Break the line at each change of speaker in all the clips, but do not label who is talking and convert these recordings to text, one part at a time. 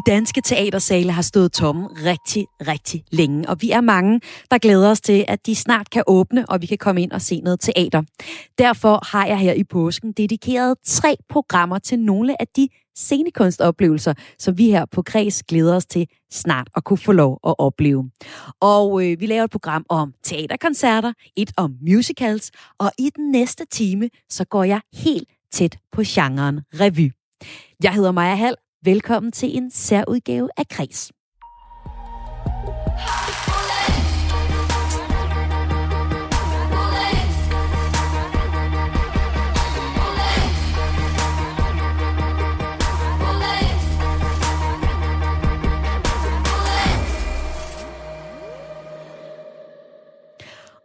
De danske teatersale har stået tomme rigtig, rigtig længe, og vi er mange, der glæder os til, at de snart kan åbne, og vi kan komme ind og se noget teater. Derfor har jeg her i påsken dedikeret tre programmer til nogle af de scenekunstoplevelser, som vi her på Kreds glæder os til snart at kunne få lov at opleve. Og øh, vi laver et program om teaterkoncerter, et om musicals, og i den næste time, så går jeg helt tæt på genren revy. Jeg hedder Maja Hall, Velkommen til en særudgave af Kres.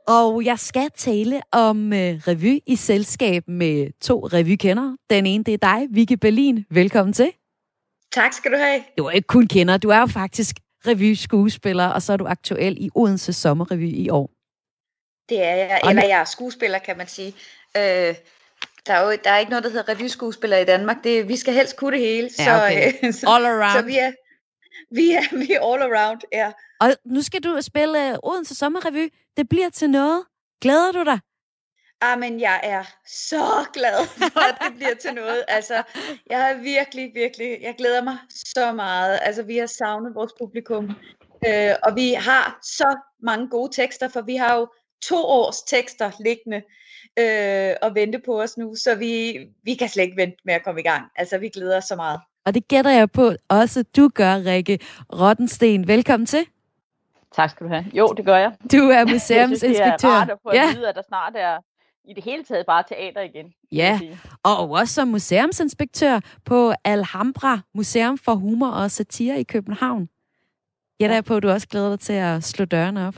Og jeg skal tale om øh, revy i selskab med to revykendere. Den ene, det er dig, Vicky Berlin. Velkommen til.
Tak skal du have.
Du er ikke kun kender, du er jo faktisk revy-skuespiller, og så er du aktuel i Odense Sommerrevy i år.
Det er jeg, eller jeg er skuespiller, kan man sige. Øh, der er jo der er ikke noget, der hedder revyskuespiller i Danmark. Det, vi skal helst kunne det hele.
Ja, okay.
så, øh, så,
all around.
Så vi er, vi er, vi er all around, ja.
Og nu skal du spille Odense Sommerrevy. Det bliver til noget. Glæder du dig?
Ah, men jeg er så glad for, at det bliver til noget. Altså, jeg er virkelig, virkelig, jeg glæder mig så meget. Altså, vi har savnet vores publikum, øh, og vi har så mange gode tekster, for vi har jo to års tekster liggende øh, og vente på os nu, så vi, vi kan slet ikke vente med at komme i gang. Altså, vi glæder os så meget.
Og det gætter jeg på også, du gør, Rikke Rottensten. Velkommen til.
Tak skal du have. Jo, det gør jeg.
Du er museumsinspektør.
Jeg synes, det er rart at få at vide, at der snart er i det hele taget bare teater igen.
Ja, og også som museumsinspektør på Alhambra Museum for Humor og Satire i København. Jeg ja. på, at du også glæder dig til at slå dørene op.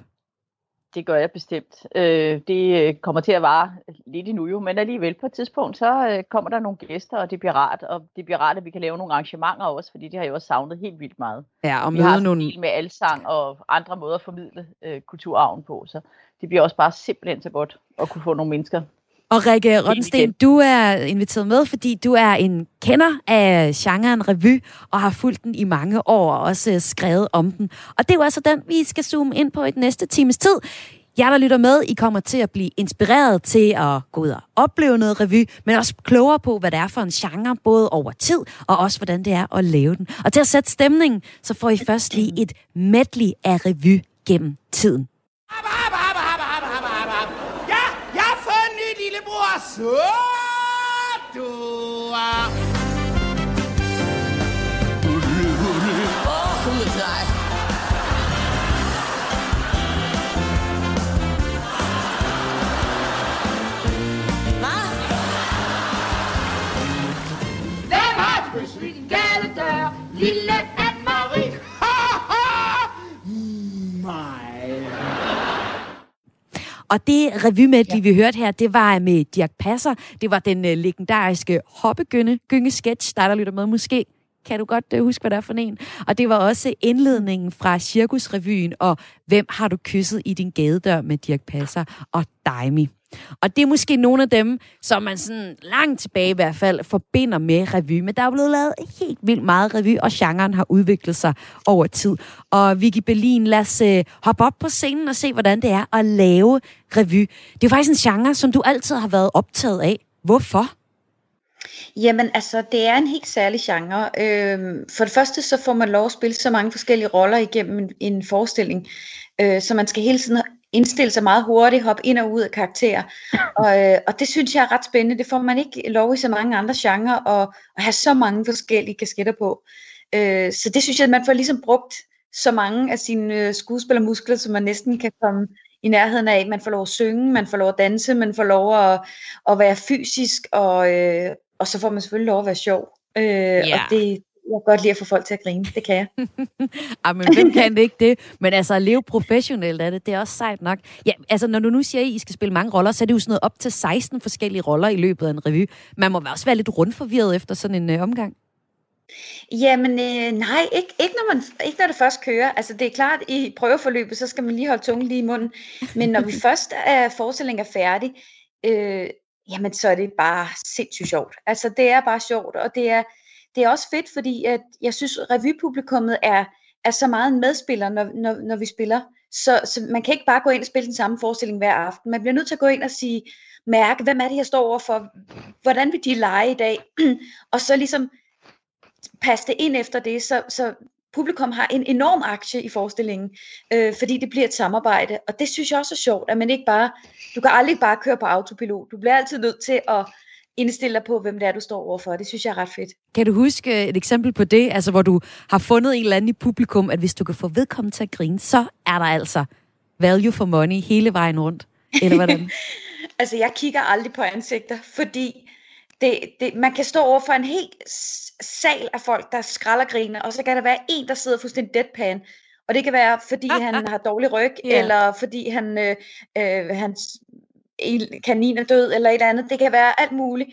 Det gør jeg bestemt. Øh, det øh, kommer til at vare lidt endnu jo, men alligevel på et tidspunkt, så øh, kommer der nogle gæster, og det bliver rart, og det bliver rart, at vi kan lave nogle arrangementer også, fordi det har jeg også savnet helt vildt meget.
Ja, og
vi har
nogle...
med alsang og andre måder at formidle øh, kulturarven på, så det bliver også bare simpelthen så godt at kunne få nogle mennesker
og Rikke Rottensten, du er inviteret med, fordi du er en kender af genren revy, og har fulgt den i mange år, og også skrevet om den. Og det er jo altså den, vi skal zoome ind på i den næste times tid. Jeg, der lytter med, I kommer til at blive inspireret til at gå ud og opleve noget revy, men også klogere på, hvad det er for en genre, både over tid, og også hvordan det er at lave den. Og til at sætte stemningen, så får I først lige et medley af revy gennem tiden. Så du er... Og det revymedley, ja. vi hørte her, det var med Dirk Passer. Det var den uh, legendariske hoppegynge-sketch, der der lytter med måske kan du godt øh, huske, hvad det er for en? Og det var også indledningen fra Cirkusrevyen, og Hvem har du kysset i din gadedør med Dirk Passer og Daimi. Og det er måske nogle af dem, som man sådan langt tilbage i hvert fald forbinder med revy. Men der er blevet lavet helt vildt meget revy, og genren har udviklet sig over tid. Og Vicky Berlin, lad os øh, hoppe op på scenen og se, hvordan det er at lave revy. Det er faktisk en genre, som du altid har været optaget af. Hvorfor?
Jamen altså, det er en helt særlig genre. Øhm, for det første så får man lov at spille så mange forskellige roller igennem en, en forestilling, øh, så man skal hele tiden indstille sig meget hurtigt, hoppe ind og ud af karakterer. Og, øh, og det synes jeg er ret spændende. Det får man ikke lov i så mange andre genrer, og at have så mange forskellige kasketter på. Øh, så det synes jeg, at man får ligesom brugt så mange af sine øh, skuespillermuskler, som man næsten kan komme i nærheden af. Man får lov at synge, man får lov at danse, man får lov at, at være fysisk, og, øh, og så får man selvfølgelig lov at være sjov. Øh,
yeah.
Og det, jeg kan godt lide at få folk til at grine. Det kan jeg.
ah, men hvem kan ikke det? Men altså, at leve professionelt af det, det er også sejt nok. Ja, altså, når du nu siger, at I skal spille mange roller, så er det jo sådan noget op til 16 forskellige roller i løbet af en revy. Man må også være lidt rundforvirret efter sådan en øh, omgang.
Jamen øh, nej, ikke, ikke, når man, ikke når det først kører. Altså det er klart, i prøveforløbet, så skal man lige holde tungen lige i munden. Men når vi først er forestillingen er færdig, øh, jamen så er det bare sindssygt sjovt. Altså det er bare sjovt, og det er, det er også fedt, fordi at jeg synes, revypublikummet er, er så meget en medspiller, når, når, når vi spiller. Så, så man kan ikke bare gå ind og spille den samme forestilling hver aften. Man bliver nødt til at gå ind og sige, mærke, hvem er det, jeg står overfor? Hvordan vil de lege i dag? og så ligesom passe det ind efter det, så, så publikum har en enorm aktie i forestillingen, øh, fordi det bliver et samarbejde, og det synes jeg også er sjovt, at man ikke bare, du kan aldrig bare køre på autopilot, du bliver altid nødt til at indstille dig på, hvem det er, du står overfor. Det synes jeg er ret fedt.
Kan du huske et eksempel på det, altså hvor du har fundet en eller anden i publikum, at hvis du kan få vedkommende til at grine, så er der altså value for money hele vejen rundt, eller hvordan?
altså, jeg kigger aldrig på ansigter, fordi det, det, man kan stå over for en helt sal af folk, der skralder griner, og så kan der være en, der sidder fuldstændig deadpan, og det kan være, fordi han har dårlig ryg, yeah. eller fordi han, øh, øh, hans kanin er død, eller et eller andet. Det kan være alt muligt.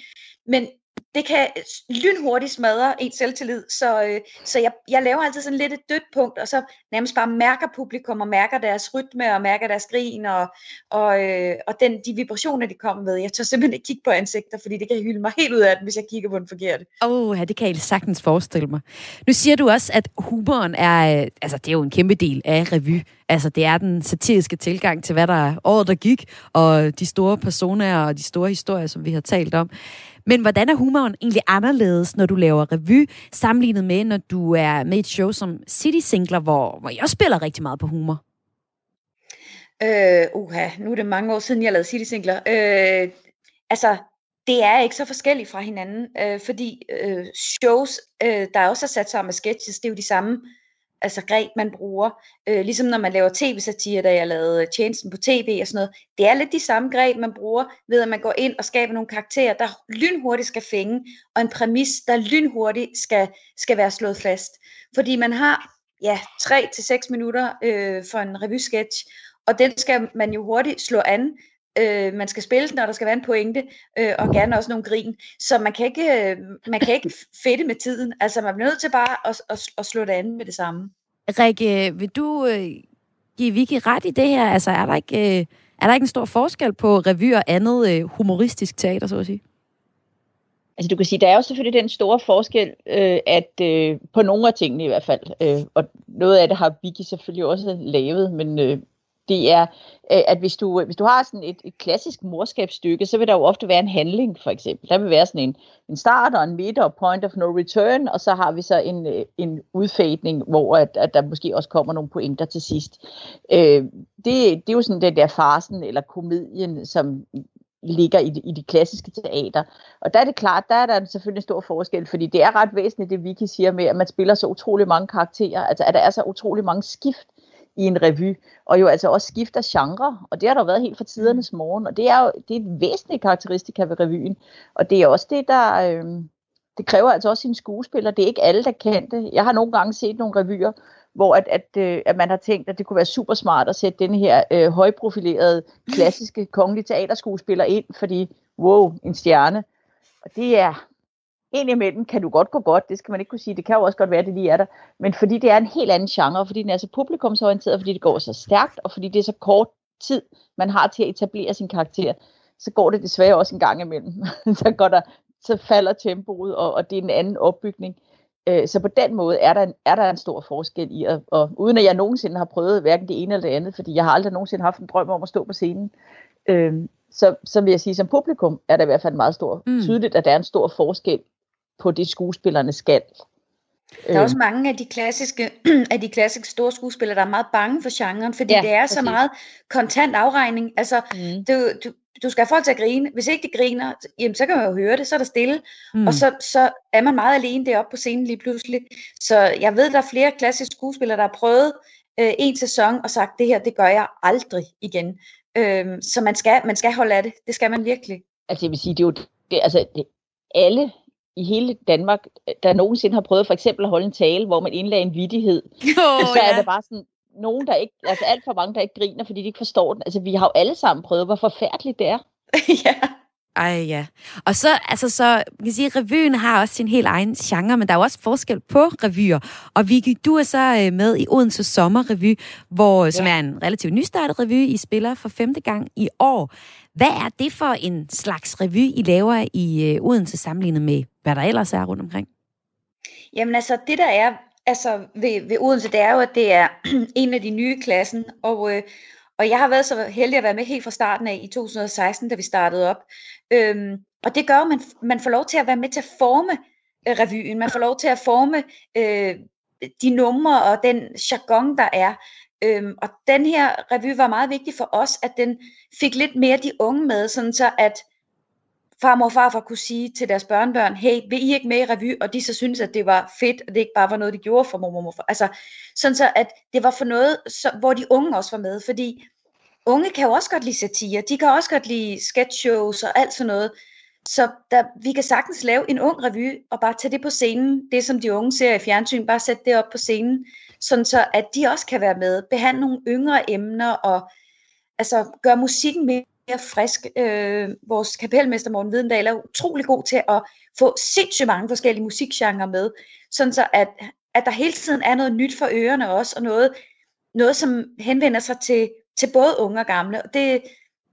Men det kan øh, lynhurtigt smadre ens selvtillid, så, øh, så jeg, jeg laver altid sådan lidt et dødt punkt, og så nærmest bare mærker publikum, og mærker deres rytme, og mærker deres grin, og, og, øh, og den, de vibrationer, de kommer med. Jeg tør simpelthen ikke kigge på ansigter, fordi det kan hylde mig helt ud af den, hvis jeg kigger på den forkerte.
Åh, oh, ja, det kan jeg sagtens forestille mig. Nu siger du også, at humoren er, øh, altså det er jo en kæmpe del af revy. Altså det er den satiriske tilgang til, hvad der er året, der gik, og de store personer og de store historier, som vi har talt om. Men hvordan er humoren egentlig anderledes, når du laver revy, sammenlignet med, når du er med et show som City Singler, hvor, hvor jeg også spiller rigtig meget på humor?
Øh, uha, nu er det mange år siden, jeg lavede City Singler. Øh, altså, det er ikke så forskelligt fra hinanden, øh, fordi øh, shows, øh, der også er sat sammen med sketches, det er jo de samme altså greb, man bruger. Øh, ligesom når man laver tv-satire, da jeg lavede øh, tjenesten på tv og sådan noget. Det er lidt de samme greb, man bruger ved, at man går ind og skaber nogle karakterer, der lynhurtigt skal fænge, og en præmis, der lynhurtigt skal, skal være slået fast. Fordi man har ja, 3 til minutter øh, for en revysketch, og den skal man jo hurtigt slå an, øh, man skal spille den, og der skal være en pointe, øh, og gerne også nogle grin. Så man kan ikke, øh, man kan ikke fedte med tiden. Altså, man bliver nødt til bare at, at, at slå det an med det samme.
Rikke, vil du øh, give Vicky ret i det her? Altså, er der ikke, øh, er der ikke en stor forskel på revy og andet øh, humoristisk teater, så at sige?
Altså du kan sige, der er jo selvfølgelig den store forskel, øh, at øh, på nogle af tingene i hvert fald, øh, og noget af det har Vicky selvfølgelig også lavet, men øh, det er, øh, at hvis du, øh, hvis du har sådan et, et klassisk morskabsstykke, så vil der jo ofte være en handling, for eksempel. Der vil være sådan en, en start og en midt og point of no return, og så har vi så en, øh, en udfadning, hvor at, at der måske også kommer nogle pointer til sidst. Øh, det, det er jo sådan den der farsen eller komedien, som ligger i de, i de klassiske teater. Og der er det klart, der er der selvfølgelig en stor forskel, fordi det er ret væsentligt, det Vicky siger med, at man spiller så utrolig mange karakterer, altså at der er så utrolig mange skift i en revy, og jo altså også skifter genre, og det har der været helt fra tidernes mm. morgen, og det er jo det er et væsentligt karakteristika ved revyen, og det er også det, der, øh, det kræver altså også sine skuespillere, det er ikke alle, der kan det. Jeg har nogle gange set nogle revyer, hvor at, at, øh, at man har tænkt, at det kunne være super smart at sætte den her øh, højprofilerede, klassiske kongelige teaterskuespiller ind, fordi, wow, en stjerne. Og det er, indimellem kan du godt gå godt, det skal man ikke kunne sige, det kan jo også godt være, at det lige er der, men fordi det er en helt anden genre, fordi den er så publikumsorienteret, fordi det går så stærkt, og fordi det er så kort tid, man har til at etablere sin karakter, så går det desværre også en gang imellem. så, går der, så falder tempoet, og, og det er en anden opbygning. Øh, så på den måde er der en, er der en stor forskel i, at, og uden at jeg nogensinde har prøvet hverken det ene eller det andet, fordi jeg har aldrig nogensinde haft en drøm om at stå på scenen, øh, så, så vil jeg sige, som publikum er der i hvert fald meget stor, mm. tydeligt, at der er en stor forskel på det, skuespillerne skal.
Der er også øhm. mange af de klassiske, af de klassiske store skuespillere, der er meget bange for genren, fordi ja, det er præcis. så meget kontant afregning. Altså, mm. du, du, du skal have folk til at grine. Hvis ikke de griner, jamen, så kan man jo høre det, så er der stille. Mm. Og så, så er man meget alene deroppe på scenen lige pludselig. Så jeg ved, der er flere klassiske skuespillere, der har prøvet øh, en sæson og sagt, det her, det gør jeg aldrig igen. Øh, så man skal, man skal holde af det. Det skal man virkelig.
Altså jeg vil sige, det er jo det, altså, det, alle i hele Danmark, der nogensinde har prøvet for eksempel at holde en tale, hvor man indlagde en vidighed.
Oh,
så er det bare sådan, nogen, der ikke, altså alt for mange, der ikke griner, fordi de ikke forstår den. Altså, vi har jo alle sammen prøvet, hvor forfærdeligt det er.
ja.
Ej, ja. Og så, altså, så kan sige, revyen har også sin helt egen genre, men der er jo også forskel på revyer. Og Vicky, du er så øh, med i Odense Sommerrevy, hvor, ja. som er en relativt nystartet revy, I spiller for femte gang i år. Hvad er det for en slags revy, I laver i øh, Odense sammenlignet med, hvad der ellers er rundt omkring?
Jamen altså, det der er altså ved, ved Odense, det er jo, at det er en af de nye klassen, og, øh, og jeg har været så heldig at være med helt fra starten af i 2016, da vi startede op. Øhm, og det gør, at man, man får lov til at være med til at forme øh, revyen, man får lov til at forme øh, de numre og den jargon, der er. Øhm, og den her revy var meget vigtig for os, at den fik lidt mere de unge med, sådan så at farmor og farfar kunne sige til deres børnebørn, hey, vil I ikke med i revy? Og de så synes, at det var fedt, og det ikke bare var noget, de gjorde for mor og morfar. Altså, sådan så, at det var for noget, så, hvor de unge også var med, fordi unge kan jo også godt lide satire, de kan også godt lide sketch shows og alt sådan noget. Så der, vi kan sagtens lave en ung revy, og bare tage det på scenen, det som de unge ser i fjernsyn, bare sætte det op på scenen, sådan så at de også kan være med, behandle nogle yngre emner, og altså gøre musikken mere mere frisk. Øh, vores kapelmester Morten Videndal er utrolig god til at få sindssygt mange forskellige musikgenre med, sådan så at, at der hele tiden er noget nyt for ørerne også, og noget, noget som henvender sig til, til både unge og gamle. Og det,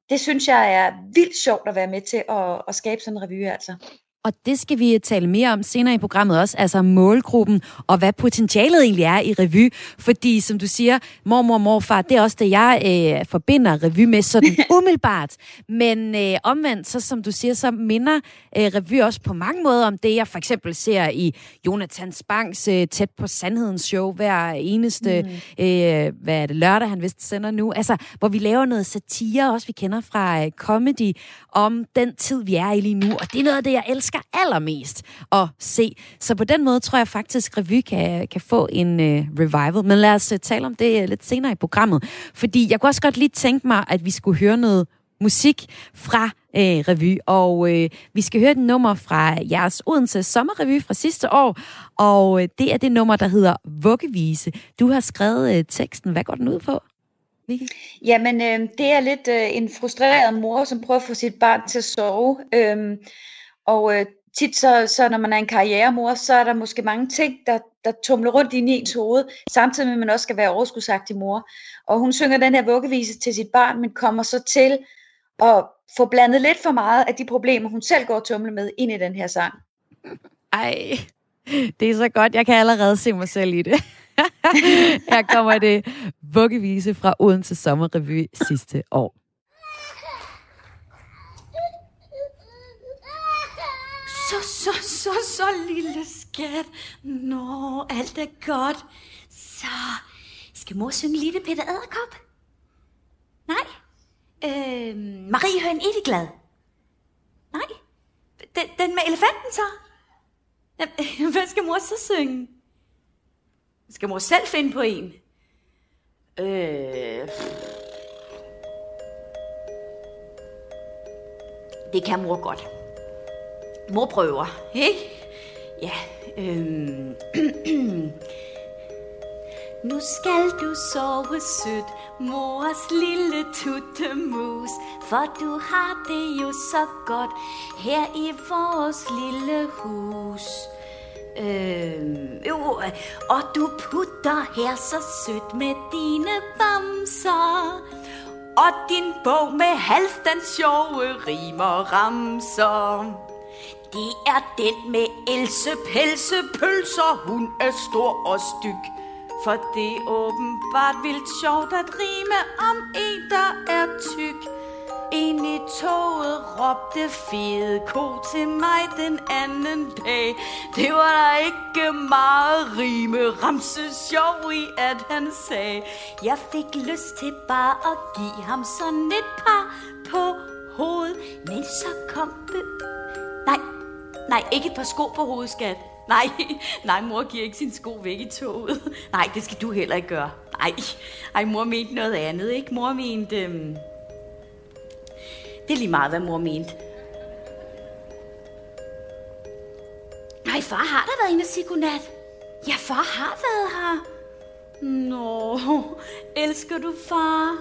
det synes jeg er vildt sjovt at være med til at, at skabe sådan en revy, altså.
Og det skal vi tale mere om senere i programmet også, altså målgruppen og hvad potentialet egentlig er i revy. Fordi som du siger, mormor og morfar, det er også det, jeg øh, forbinder revy med sådan umiddelbart. Men øh, omvendt, så som du siger, så minder øh, revy også på mange måder om det, jeg for eksempel ser i Jonathan Spangs øh, Tæt på Sandhedens show hver eneste, mm. øh, hvad er det, lørdag, han vist sender nu. Altså, hvor vi laver noget satire, også vi kender fra øh, comedy, om den tid, vi er i lige nu. Og det er noget af det, jeg elsker elsker allermest at se. Så på den måde tror jeg faktisk, at revy kan, kan få en øh, revival. Men lad os øh, tale om det øh, lidt senere i programmet. Fordi jeg kunne også godt lige tænke mig, at vi skulle høre noget musik fra øh, revy. Og øh, vi skal høre et nummer fra jeres Odense Sommerrevy fra sidste år. Og øh, det er det nummer, der hedder Vuggevise. Du har skrevet øh, teksten. Hvad går den ud på?
Vicky? Jamen, øh, det er lidt øh, en frustreret mor, som prøver at få sit barn til at sove. Øh, og øh, tit så, så når man er en karrieremor, så er der måske mange ting, der, der tumler rundt i ens hoved, samtidig med at man også skal være overskudsagtig mor. Og hun synger den her vuggevise til sit barn, men kommer så til at få blandet lidt for meget af de problemer, hun selv går og tumler med, ind i den her sang.
Ej, det er så godt. Jeg kan allerede se mig selv i det. Her kommer det vuggevise fra Odense Sommerrevy sidste år.
Så, så, så, lille skat. Nå, alt er godt. Så, skal mor synge Lille Peter Æderkop? Nej. Øh, Marie Høen glad. Nej. Den, den med elefanten så? Hvad skal mor så synge? Skal mor selv finde på en? Øh... Det kan mor godt. Mor prøver, ikke? Ja, øhm. Nu skal du sove sødt, mors lille tuttemus, for du har det jo så godt her i vores lille hus. Øhm, jo, og du putter her så sødt med dine bamser, og din bog med halvdans sjove rimer ramser. Det er den med Else Pelse Pølser. Hun er stor og styg. For det er åbenbart vildt sjovt at rime om en, der er tyk. En i toget råbte fede ko til mig den anden dag. Det var der ikke meget rime ramse sjov i, at han sagde. Jeg fik lyst til bare at give ham sådan et par på hovedet. Men så kom det... Nej, Nej, ikke et par sko på hovedet, skat. Nej, nej, mor giver ikke sin sko væk i toget. Nej, det skal du heller ikke gøre. Nej, ej, mor mente noget andet, ikke? Mor mente... Øhm... Det er lige meget, hvad mor mente. far har da været inde og sige godnat. Ja, far har været her. Nå, elsker du far?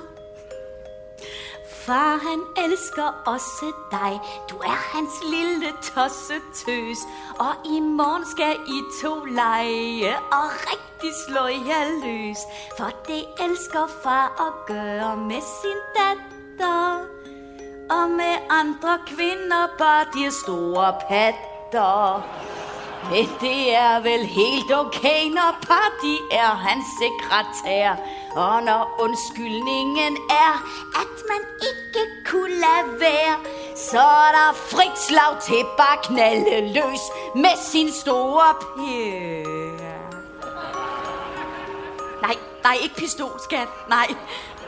Far, han elsker også dig. Du er hans lille tossetøs. Og i morgen skal I to lege og rigtig slå jer løs. For det elsker far at gøre med sin datter. Og med andre kvinder bare de store patter. Men det er vel helt okay, når Party er hans sekretær. Og når undskyldningen er, at man ikke kunne lade være, så er der frit slag til bare knalde løs med sin store pære. Nej, nej, ikke pistol, skat. Nej,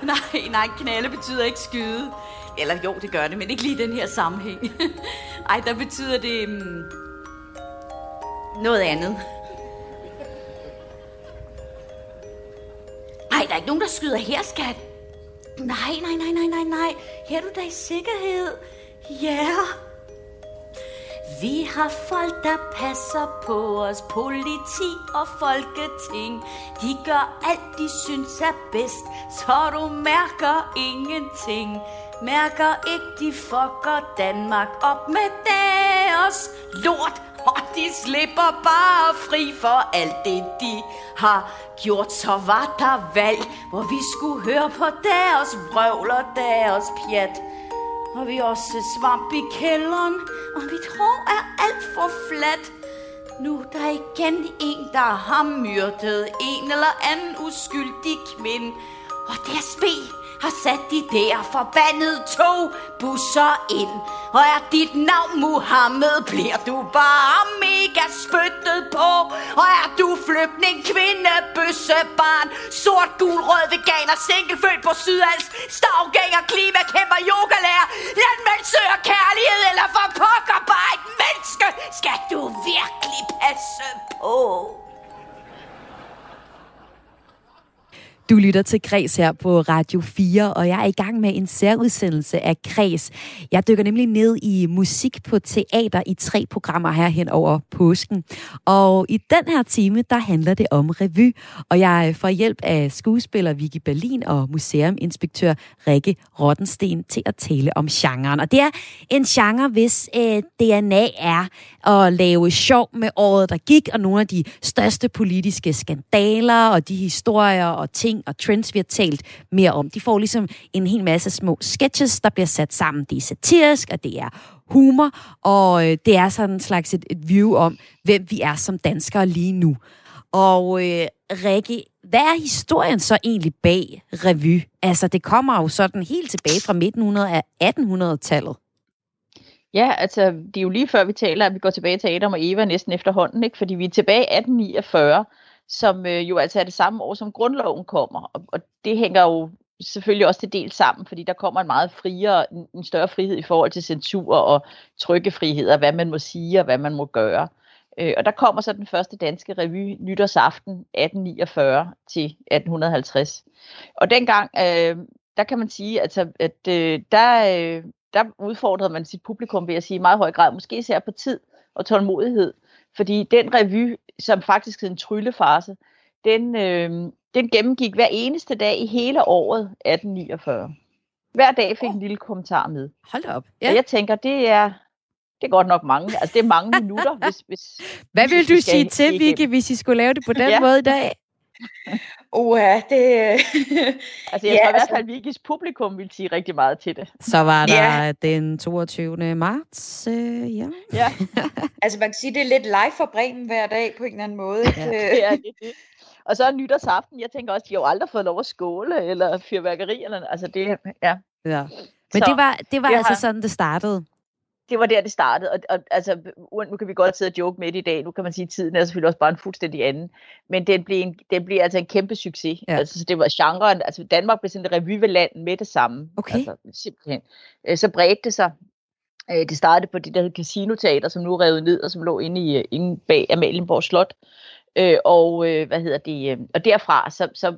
nej, nej, knalde betyder ikke skyde. Eller jo, det gør det, men ikke lige den her sammenhæng. Ej, der betyder det... Um, noget andet. Nej, der er ikke nogen, der skyder her, skat. Nej, nej, nej, nej, nej, nej. Her er du da i sikkerhed. Ja. Yeah. Vi har folk, der passer på os, politi og folketing. De gør alt, de synes er bedst, så du mærker ingenting. Mærker ikke, de fucker Danmark op med deres lort. Og de slipper bare fri for alt det, de har gjort. Så var der valg, hvor vi skulle høre på deres vrøvl og deres pjat. Og vi også svamp i kælderen, og mit hår er alt for fladt. Nu er der igen en, der har myrdet en eller anden uskyldig kvinde. Og DSB har sat de der forbandede to busser ind. Og er dit navn Muhammed, bliver du bare mega spyttet på. Og er du flygtning, kvinde, bøsse, barn, sort, gul, rød, veganer, singlefødt på Sydals, stavgænger, klimakæmper, yogalærer, landmænd søger kærlighed, eller for pokker bare et menneske, skal du virkelig passe på.
Du lytter til Græs her på Radio 4, og jeg er i gang med en særudsendelse af Græs. Jeg dykker nemlig ned i musik på teater i tre programmer her hen over påsken. Og i den her time, der handler det om revy, og jeg får hjælp af skuespiller Vicky Berlin og museuminspektør Rikke Rottensten til at tale om genren. Og det er en genre, hvis øh, DNA er at lave sjov med året, der gik, og nogle af de største politiske skandaler og de historier og ting, og trends, vi har talt mere om. De får ligesom en hel masse små sketches, der bliver sat sammen. Det er satirisk, og det er humor, og øh, det er sådan en slags et, et view om, hvem vi er som danskere lige nu. Og øh, Rikke, hvad er historien så egentlig bag revy? Altså, det kommer jo sådan helt tilbage fra midten af 1800-tallet.
Ja, altså, det er jo lige før vi taler, at vi går tilbage til Adam og Eva næsten efterhånden, ikke? fordi vi er tilbage i 1849, som øh, jo altså er det samme år, som grundloven kommer. Og, og det hænger jo selvfølgelig også til del sammen, fordi der kommer en meget friere, en, større frihed i forhold til censur og trykkefrihed, og hvad man må sige og hvad man må gøre. Øh, og der kommer så den første danske revy nytårsaften 1849 til 1850. Og dengang, øh, der kan man sige, altså, at øh, der, øh, der udfordrede man sit publikum ved at sige i meget høj grad, måske især på tid og tålmodighed. Fordi den revy, som faktisk hed en tryllefase, den, øh, den gennemgik hver eneste dag i hele året 1849. Hver dag fik en lille kommentar med.
Hold op.
Ja. Og jeg tænker, det er, det er godt nok mange. Altså, det er mange minutter. Hvis, hvis,
Hvad vil du sige til, Vicky, hvis I skulle lave det på den ja. måde i dag?
Uha, det...
altså, jeg ja, tror i hvert fald, at Vickys publikum vil sige rigtig meget til det.
Så var der ja. den 22. marts, øh, ja.
ja.
altså, man kan sige, det er lidt live for Bremen hver dag på en eller anden måde.
Ja, det er det. Og så nytårsaften, jeg tænker også, de har jo aldrig fået lov at skåle, eller fyrværkeri, eller, altså det, ja.
ja. Men så, det var, det var altså har... sådan, det startede
det var der, det startede. Og, og altså, nu kan vi godt sidde og joke med det i dag. Nu kan man sige, at tiden er selvfølgelig også bare en fuldstændig anden. Men den blev, en, den blev altså en kæmpe succes. Ja. Altså, så det var genren. Altså, Danmark blev sådan et revyveland med det samme.
Okay.
Altså, simpelthen. Øh, så bredte det sig. Øh, det startede på det, der hed Casino-teater, som nu er revet ned, og som lå inde, i, inde bag Amalienborg Slot. Øh, og hvad hedder det? Og derfra så, så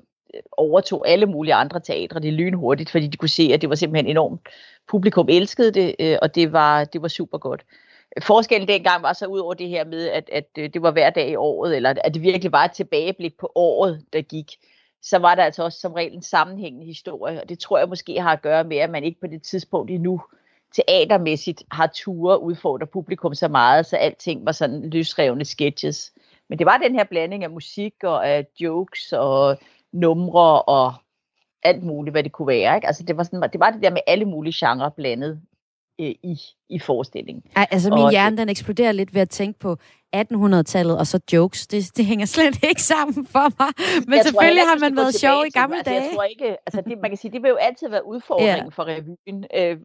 overtog alle mulige andre teatre det lynhurtigt, fordi de kunne se, at det var simpelthen enormt. Publikum elskede det, øh, og det var, det var super godt. forskellen dengang var så ud over det her med, at, at øh, det var hver dag i året, eller at det virkelig var et tilbageblik på året, der gik, så var der altså også som regel en sammenhængende historie, og det tror jeg måske har at gøre med, at man ikke på det tidspunkt endnu teatermæssigt har ture udfordre publikum så meget, så alting var sådan løsrevne sketches. Men det var den her blanding af musik og af jokes og numre og alt muligt, hvad det kunne være. Ikke? Altså det var, sådan, det var det der med alle mulige genrer blandet øh, i, i forestillingen.
Ej, altså min og hjerne, den eksploderer lidt ved at tænke på 1800-tallet og så jokes. Det, det hænger slet ikke sammen for mig. Men jeg selvfølgelig tror, har man været sjov i gamle
altså,
dage.
Jeg tror ikke, altså det, man kan sige, det vil jo altid være udfordringen yeah. for revyen. Øh,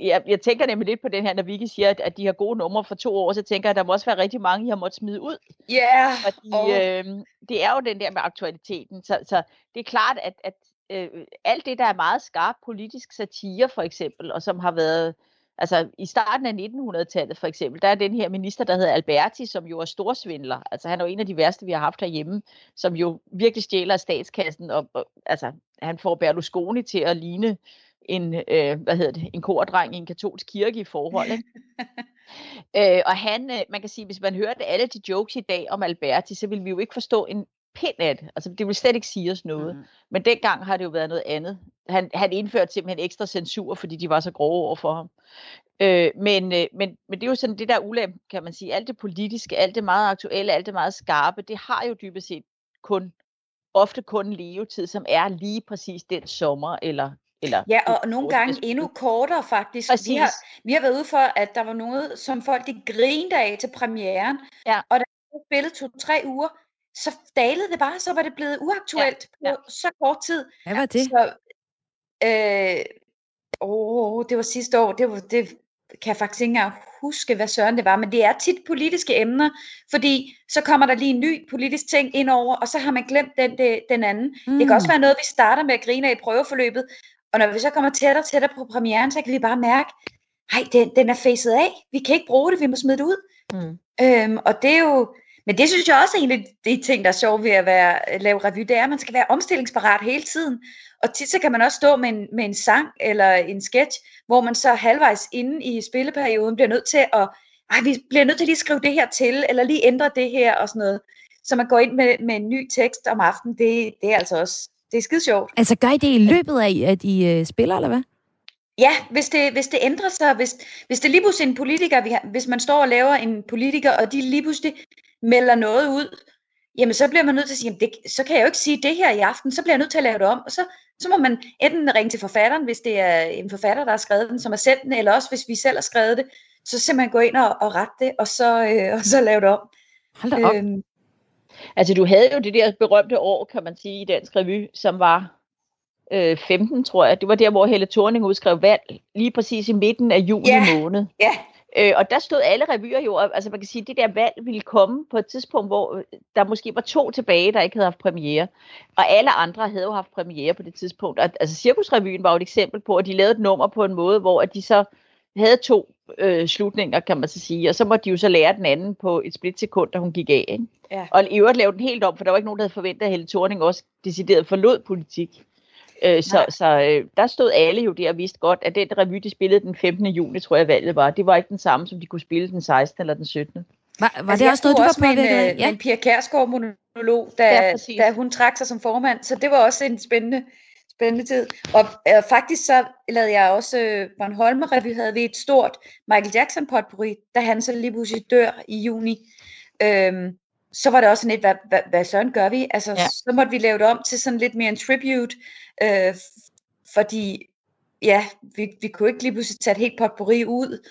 jeg, jeg tænker nemlig lidt på den her, når Vicky siger, at, at de har gode numre for to år, så tænker jeg, at der må også være rigtig mange, I har måttet smide ud.
Ja. Yeah.
Fordi oh. øh, det er jo den der med aktualiteten. Så, så det er klart, at, at øh, alt det, der er meget skarp politisk satire for eksempel, og som har været Altså i starten af 1900-tallet for eksempel, der er den her minister, der hedder Alberti, som jo er storsvindler. Altså han er jo en af de værste, vi har haft herhjemme, som jo virkelig stjæler af statskassen. Og, og, altså han får Berlusconi til at ligne en, øh, hvad hedder det, en kordreng i en katolsk kirke i forhold. Ikke? øh, og han, øh, man kan sige, hvis man hørte alle de jokes i dag om Alberti, så ville vi jo ikke forstå en pind af det. Altså, det vil slet ikke sige os noget. Mm. Men dengang har det jo været noget andet. Han, han indførte simpelthen ekstra censur, fordi de var så grove over for ham. Øh, men, øh, men, men det er jo sådan det der ulempe, kan man sige. Alt det politiske, alt det meget aktuelle, alt det meget skarpe, det har jo dybest set kun, ofte kun en levetid, som er lige præcis den sommer, eller eller
ja, og nogle gange endnu kortere faktisk. Præcis. Vi har, vi har været ude for, at der var noget, som folk de grinede af til premieren, ja. og da spillet to-tre uger, så dalede det bare, så var det blevet uaktuelt ja, ja. på så kort tid.
Hvad var det?
Så, øh, åh, det var sidste år, det, var, det kan jeg faktisk ikke engang huske, hvad søren det var, men det er tit politiske emner, fordi så kommer der lige en ny politisk ting ind over, og så har man glemt den, det, den anden. Mm. Det kan også mm. være noget, vi starter med at grine af i prøveforløbet, og når vi så kommer tættere og tættere på premieren, så kan vi bare mærke, nej, den, den er facet af, vi kan ikke bruge det, vi må smide det ud. Mm. Øhm, og det er jo, men det synes jeg også er en af de ting, der er sjovt ved at være, lave revy, det er, at man skal være omstillingsparat hele tiden. Og tit så kan man også stå med en, med en sang eller en sketch, hvor man så halvvejs inde i spilleperioden bliver nødt til at, ej, vi bliver nødt til lige at skrive det her til, eller lige ændre det her og sådan noget. Så man går ind med, med en ny tekst om aftenen, det, det er altså også, det er skide sjovt.
Altså gør I det i løbet af, at I uh, spiller, eller hvad?
Ja, hvis det, hvis det ændrer sig, hvis, hvis det lige pludselig en politiker, vi har, hvis man står og laver en politiker, og de lige pludselig melder noget ud, jamen så bliver man nødt til at sige, jamen det, så kan jeg jo ikke sige det her i aften, så bliver jeg nødt til at lave det om, og så, så må man enten ringe til forfatteren, hvis det er en forfatter, der har skrevet den, som har sendt den, eller også hvis vi selv har skrevet det, så simpelthen gå ind og, og rette det, og så, øh, og så lave det om.
Hold da op. Øhm,
altså du havde jo det der berømte år, kan man sige, i Dansk Revy, som var øh, 15, tror jeg. Det var der, hvor Helle Thorning udskrev valg, lige præcis i midten af juni
ja,
måned.
Ja,
Øh, og der stod alle revyer jo, altså man kan sige, at det der valg ville komme på et tidspunkt, hvor der måske var to tilbage, der ikke havde haft premiere. Og alle andre havde jo haft premiere på det tidspunkt. Og, altså Cirkusrevyen var jo et eksempel på, at de lavede et nummer på en måde, hvor at de så havde to øh, slutninger, kan man så sige. Og så måtte de jo så lære den anden på et splitsekund, da hun gik af. Ikke? Ja. Og i øvrigt lavede den helt om, for der var ikke nogen, der havde forventet, at Helle Thorning også decideret forlod politik. Øh, så så øh, der stod alle jo der og vidste godt, at den revy, de spillede den 15. juni, tror jeg valget var, det var ikke den samme, som de kunne spille den 16. eller den 17.
Var, var altså, det også noget, du var
på? Med en, øh, ja. en Pia Kærsgaard monolog, da, ja, da hun trak sig som formand, så det var også en spændende, spændende tid. Og øh, faktisk så lavede jeg også øh, Bornholm Revy, havde vi et stort Michael Jackson potpourri, da han så lige pludselig dør i juni. Øhm, så var det også sådan lidt, hvad, hvad, hvad søren gør vi? Altså, ja. så måtte vi lave det om til sådan lidt mere en tribute, øh, fordi ja, vi, vi kunne ikke lige pludselig tage et helt potpourri ud,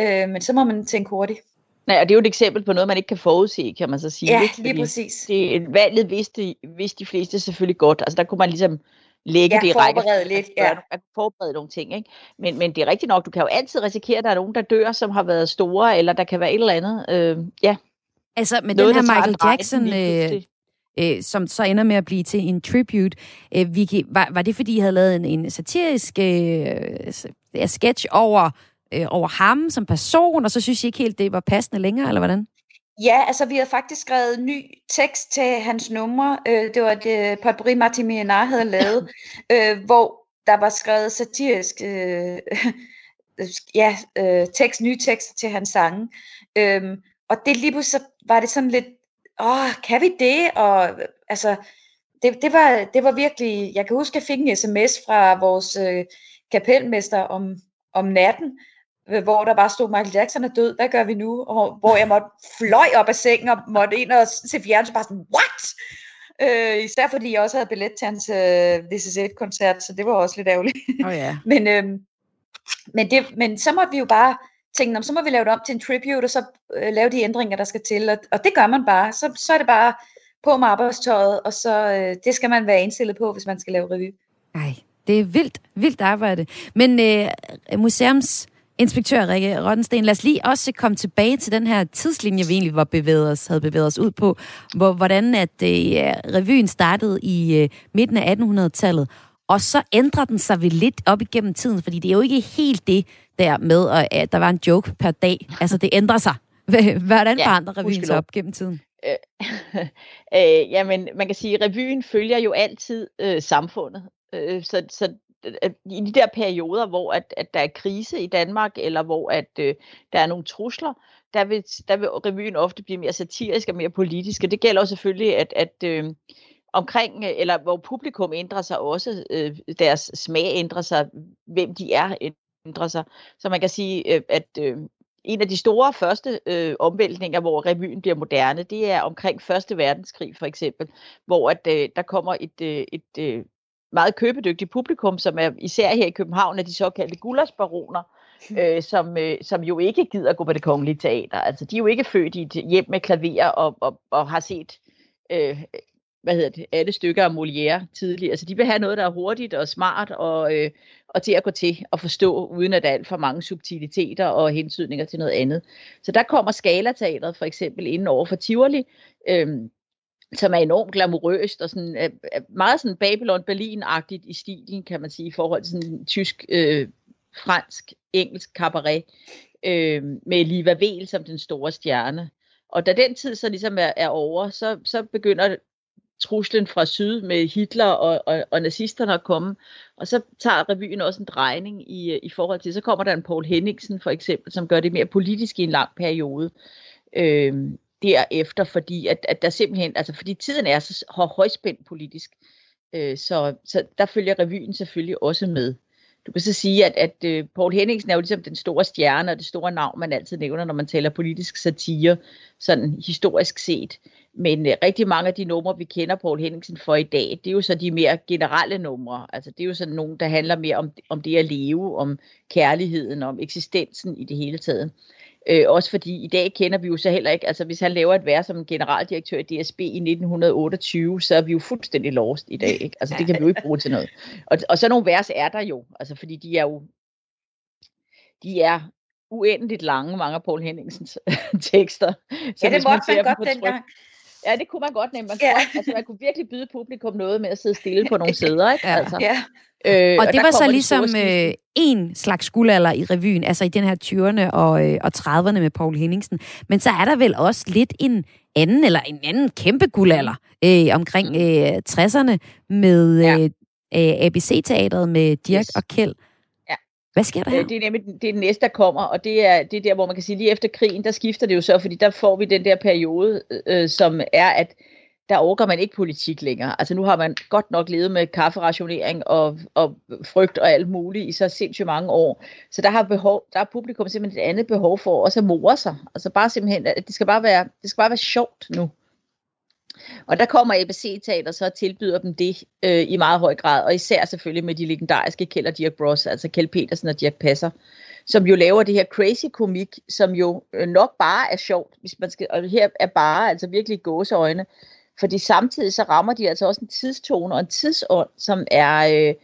øh, men så må man tænke hurtigt.
Nej, og det er jo et eksempel på noget, man ikke kan forudse, kan man så sige.
Ja, lige Fordi præcis.
Det, valget vidste, vidste de fleste selvfølgelig godt. Altså der kunne man ligesom lægge
ja,
det i
række. lidt, ja.
At forberede nogle ting, ikke? Men, men det er rigtigt nok, du kan jo altid risikere, at der er nogen, der dør, som har været store, eller der kan være et eller andet. Øh, ja.
Altså med Noget, den her Michael Jackson, øh, øh, som så ender med at blive til en tribute. Øh, Vicky, var, var det fordi, I havde lavet en, en satirisk øh, sketch over, øh, over ham som person, og så synes I ikke helt, det var passende længere, eller hvordan?
Ja, altså vi havde faktisk skrevet ny tekst til hans numre. Øh, det var det potpourri Martin Mianar havde lavet, øh, hvor der var skrevet satirisk øh, ja, øh, tekst, nye tekster til hans sange. Øhm, og det lige pludselig var det sådan lidt, åh, kan vi det? Og altså, det, det, var, det var virkelig, jeg kan huske, at jeg fik en sms fra vores øh, kapelmester om, om natten, øh, hvor der bare stod, Michael Jackson er død, hvad gør vi nu? Og hvor jeg måtte fløj op af sengen og måtte ind og se fjernsyn, bare sådan, what? Øh, især fordi jeg også havde billet til hans øh, This Is It-koncert, så det var også lidt ærgerligt.
Oh, ja.
men, øh, men, det, men så måtte vi jo bare tænkte, så må vi lave det om til en tribute, og så øh, lave de ændringer, der skal til. Og, og det gør man bare. Så, så er det bare på med arbejdstøjet, og så øh, det skal man være indstillet på, hvis man skal lave revy.
Nej, det er vildt, vildt arbejde. Men øh, museums inspektør Rikke Rottensten, lad os lige også komme tilbage til den her tidslinje, vi egentlig var bevæget os, havde bevæget os ud på, hvor, hvordan at øh, revyen startede i øh, midten af 1800-tallet, og så ændrer den sig vel lidt op igennem tiden, fordi det er jo ikke helt det der med, at der var en joke per dag. Altså, det ændrer sig. Hvordan forandrer ja, revyen sig op gennem tiden?
Øh, øh, jamen, man kan sige, at revyen følger jo altid øh, samfundet. Øh, så, så i de der perioder, hvor at, at der er krise i Danmark, eller hvor at øh, der er nogle trusler, der vil, der vil revyen ofte blive mere satirisk og mere politisk. Og det gælder også selvfølgelig, at, at øh, omkring, eller hvor publikum ændrer sig også, øh, deres smag ændrer sig, hvem de er ændrer sig. Så man kan sige, øh, at øh, en af de store første øh, omvæltninger, hvor revyen bliver moderne, det er omkring Første Verdenskrig for eksempel, hvor at, øh, der kommer et, øh, et øh, meget købedygtigt publikum, som er især her i København, er de såkaldte gullarsbaroner, øh, som, øh, som jo ikke gider gå på det kongelige teater. Altså, de er jo ikke født i et hjem med klaver og, og, og har set øh, hvad hedder det, alle stykker af Molière tidligere. Altså, de vil have noget, der er hurtigt og smart og, øh, og til at gå til og forstå, uden at der er alt for mange subtiliteter og hensydninger til noget andet. Så der kommer Skalateateret for eksempel ind over for Tivoli, øh, som er enormt glamourøst og sådan, er, er meget sådan Babylon-Berlin-agtigt i stilen, kan man sige, i forhold til sådan tysk, øh, fransk, engelsk cabaret, øh, med Liva Vel som den store stjerne. Og da den tid så ligesom er, er over, så, så begynder truslen fra syd med Hitler og, og, og nazisterne at komme. Og så tager revyen også en drejning i, øh, i forhold til, så kommer der en Paul Henningsen for eksempel, som gør det mere politisk i en lang periode. Øh, derefter, fordi at, at der simpelthen, altså fordi tiden er så højspændt politisk, øh, så, så der følger revyen selvfølgelig også med. Du kan så sige, at, at uh, Paul Henningsen er jo ligesom den store stjerne og det store navn, man altid nævner, når man taler politisk satire, sådan historisk set. Men uh, rigtig mange af de numre, vi kender Paul Henningsen for i dag, det er jo så de mere generelle numre. Altså det er jo sådan nogle, der handler mere om, om det at leve, om kærligheden, om eksistensen i det hele taget. Øh, også fordi i dag kender vi jo så heller ikke, altså hvis han laver et værd som generaldirektør i DSB i 1928, så er vi jo fuldstændig lost i dag. Ikke? Altså det kan vi jo ikke bruge til noget. Og, og så nogle vers er der jo, altså fordi de er jo, de er uendeligt lange, mange af Paul Henningsens tekster.
Så ja, det måtte man, man godt dengang.
Ja, det kunne man godt nemlig. Man, ja. kunne, altså, man kunne virkelig byde publikum noget med at sidde stille på nogle sæder. Ikke?
Ja. Altså. ja. Øh, og, og det var så ligesom øh, en slags guldalder i revyen, altså i den her 20'erne og, øh, og 30'erne med Paul Henningsen. Men så er der vel også lidt en anden, eller en anden kæmpe guldalder øh, omkring mm. øh, 60'erne med ja. øh, ABC-teatret med Dirk yes. og Kjeld. Hvad sker der her?
Det er nemlig det, er det næste, der kommer, og det er, det er der, hvor man kan sige, lige efter krigen, der skifter det jo så, fordi der får vi den der periode, øh, som er, at der overgår man ikke politik længere. Altså nu har man godt nok levet med kafferationering og, og frygt og alt muligt i så sindssygt mange år. Så der har, behov, der er publikum simpelthen et andet behov for også at more sig. Altså bare simpelthen, at det skal bare være, det skal bare være sjovt nu. Og der kommer ABC Teater så og tilbyder dem det øh, i meget høj grad, og især selvfølgelig med de legendariske Kjeld og Dirk Bros, altså Kjeld Petersen og Dirk Passer, som jo laver det her crazy komik, som jo øh, nok bare er sjovt, hvis man skal, og her er bare altså virkelig gåseøjne, fordi samtidig så rammer de altså også en tidstone og en tidsånd, som er, øh,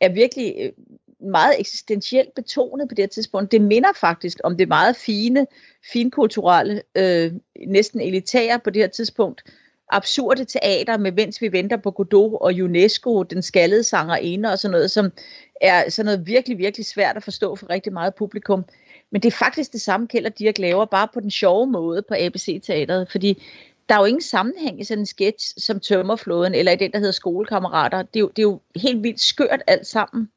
er virkelig øh, meget eksistentielt betonet på det her tidspunkt. Det minder faktisk om det meget fine, finkulturelle, øh, næsten elitære på det her tidspunkt, absurde teater med Mens vi venter på Godot og UNESCO, den skaldede sanger ene og sådan noget, som er sådan noget virkelig, virkelig svært at forstå for rigtig meget publikum. Men det er faktisk det samme Kjeld og Dirk laver, bare på den sjove måde på ABC-teateret, fordi der er jo ingen sammenhæng i sådan en sketch som Tømmerflåden, eller i den, der hedder Skolekammerater. Det er jo, det er jo helt vildt skørt alt sammen.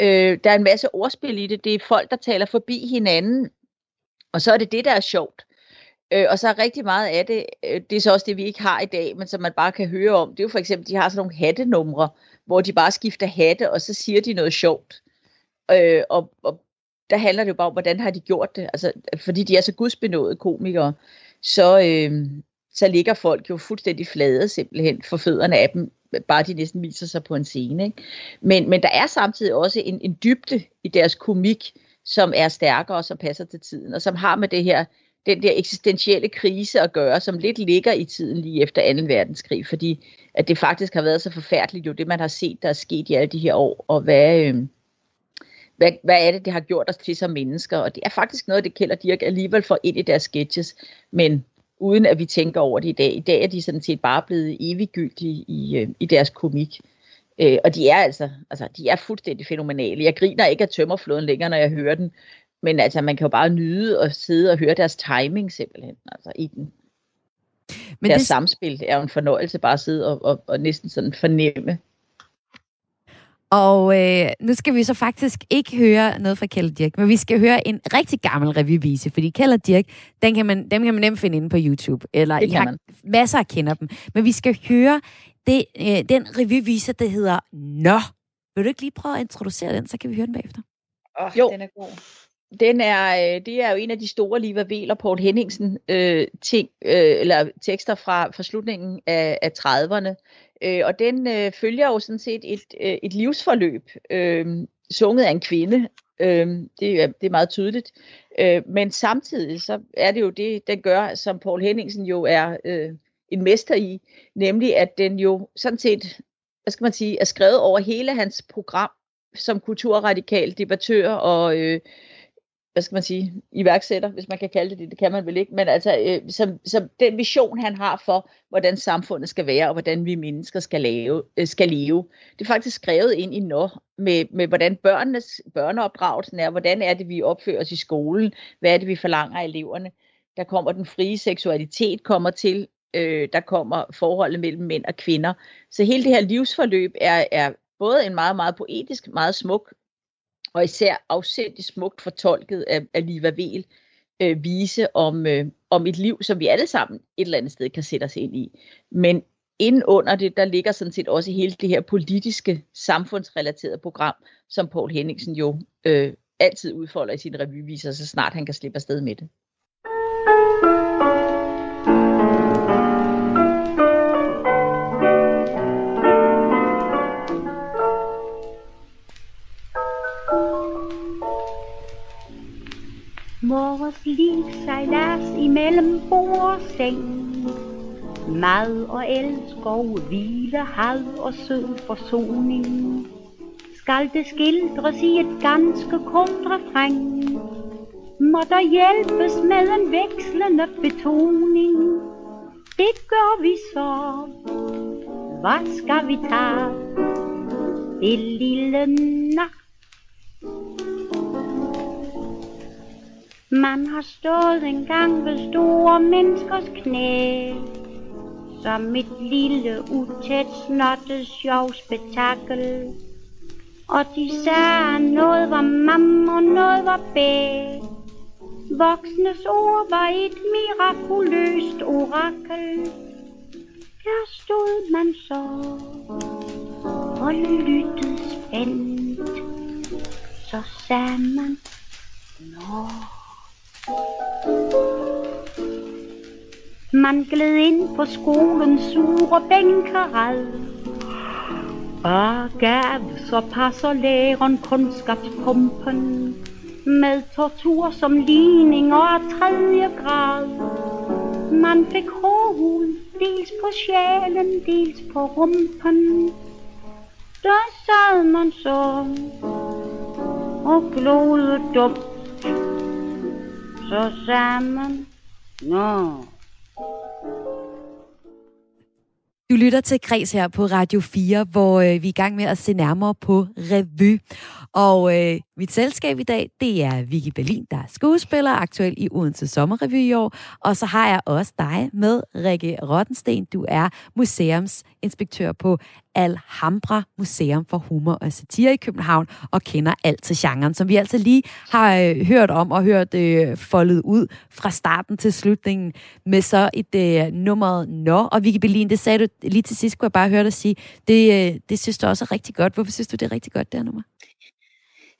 Øh, der er en masse ordspil i det. Det er folk, der taler forbi hinanden, og så er det det, der er sjovt. Øh, og så er rigtig meget af det, øh, det er så også det, vi ikke har i dag, men som man bare kan høre om. Det er jo for eksempel, de har sådan nogle hattenumre, hvor de bare skifter hatte, og så siger de noget sjovt. Øh, og, og der handler det jo bare om, hvordan har de gjort det. Altså, fordi de er så gudsbenåede komikere, så, øh, så ligger folk jo fuldstændig flade simpelthen for fødderne af dem, bare de næsten viser sig på en scene. Ikke? Men, men der er samtidig også en, en dybde i deres komik, som er stærkere og som passer til tiden, og som har med det her den der eksistentielle krise at gøre, som lidt ligger i tiden lige efter 2. verdenskrig, fordi at det faktisk har været så forfærdeligt, jo det man har set, der er sket i alle de her år, og hvad, øh, hvad, hvad er det, det har gjort os til som mennesker, og det er faktisk noget, det Kjeld Dirk alligevel får ind i deres sketches, men uden at vi tænker over det i dag. I dag er de sådan set bare blevet eviggyldige i, øh, i deres komik. Øh, og de er altså, altså, de er fuldstændig fænomenale. Jeg griner ikke af tømmerflåden længere, når jeg hører den, men altså, man kan jo bare nyde at sidde og høre deres timing simpelthen, altså i den. Men deres det... samspil er jo en fornøjelse bare at sidde og, og, og næsten sådan fornemme.
Og øh, nu skal vi så faktisk ikke høre noget fra Kjell Dirk, men vi skal høre en rigtig gammel revyvise, fordi Kjell Dirk, den kan man, dem kan man nemt finde inde på YouTube, eller I har man. masser af kender dem. Men vi skal høre det, øh, den revyvise, der hedder Nå. Vil du ikke lige prøve at introducere den, så kan vi høre den bagefter?
Oh, jo. den er god. Den er, øh, det er jo en af de store Liva Vel og Paul Henningsen øh, ting, øh, eller tekster fra, fra slutningen af, af 30'erne. Øh, og den øh, følger jo sådan set et, øh, et livsforløb, øh, sunget af en kvinde. Øh, det, er, det er meget tydeligt. Øh, men samtidig så er det jo det, den gør, som Paul Henningsen jo er øh, en mester i, nemlig at den jo sådan set, hvad skal man sige, er skrevet over hele hans program som kulturradikal debattør og øh, hvad skal man sige, iværksætter, hvis man kan kalde det det, det kan man vel ikke, men altså øh, som, som den vision, han har for, hvordan samfundet skal være, og hvordan vi mennesker skal, lave, øh, skal leve, det er faktisk skrevet ind i noget med, med hvordan børnenes, børneopdragelsen er, hvordan er det, vi opfører os i skolen, hvad er det, vi forlanger af eleverne. Der kommer den frie seksualitet kommer til, øh, der kommer forholdet mellem mænd og kvinder. Så hele det her livsforløb er, er både en meget, meget poetisk, meget smuk og især afsindigt smukt fortolket af, af Liva Vel, øh, vise om, øh, om et liv, som vi alle sammen et eller andet sted kan sætte os ind i. Men inden under det, der ligger sådan set også hele det her politiske, samfundsrelaterede program, som Paul Henningsen jo øh, altid udfolder i sine revyviser, så snart han kan slippe afsted med det.
Imellem bord og seng. Mad og elskov, hvile, had og sød forsoning. Skal det skildres i et ganske kort refræng Må der hjælpes med en vekslende betoning. Det gør vi så. Hvad skal vi tage? Det lille nat Man har stået en gang ved store menneskers knæ, som et lille utæt snottet sjov spektakel. Og de sagde, noget var mamma og noget var bæ. Voksnes ord var et mirakuløst orakel. Der stod man så og lyttede spændt. Så sagde man, Nå. Man gled ind på skolens sure bænkerad og gav så passer læreren kundskabspumpen med tortur som ligning og tredje grad. Man fik hårhul, dels på sjælen, dels på rumpen. Der sad man så og glodede dumt så sammen. Nå.
Du lytter til Kreds her på Radio 4, hvor øh, vi er i gang med at se nærmere på revy. Og øh, mit selskab i dag, det er Vicky Berlin, der er skuespiller, aktuel i Odense Sommerrevy i år. Og så har jeg også dig med, Rikke Rottensten. Du er museumsinspektør på Alhambra Museum for Humor og Satire i København og kender alt til genren, som vi altså lige har øh, hørt om og hørt øh, foldet ud fra starten til slutningen med så et øh, nummer Nå. Og Vicky Berlin, det sagde du lige til sidst, kunne jeg bare høre dig sige, det, øh, det synes du også er rigtig godt. Hvorfor synes du, det er rigtig godt, det her nummer?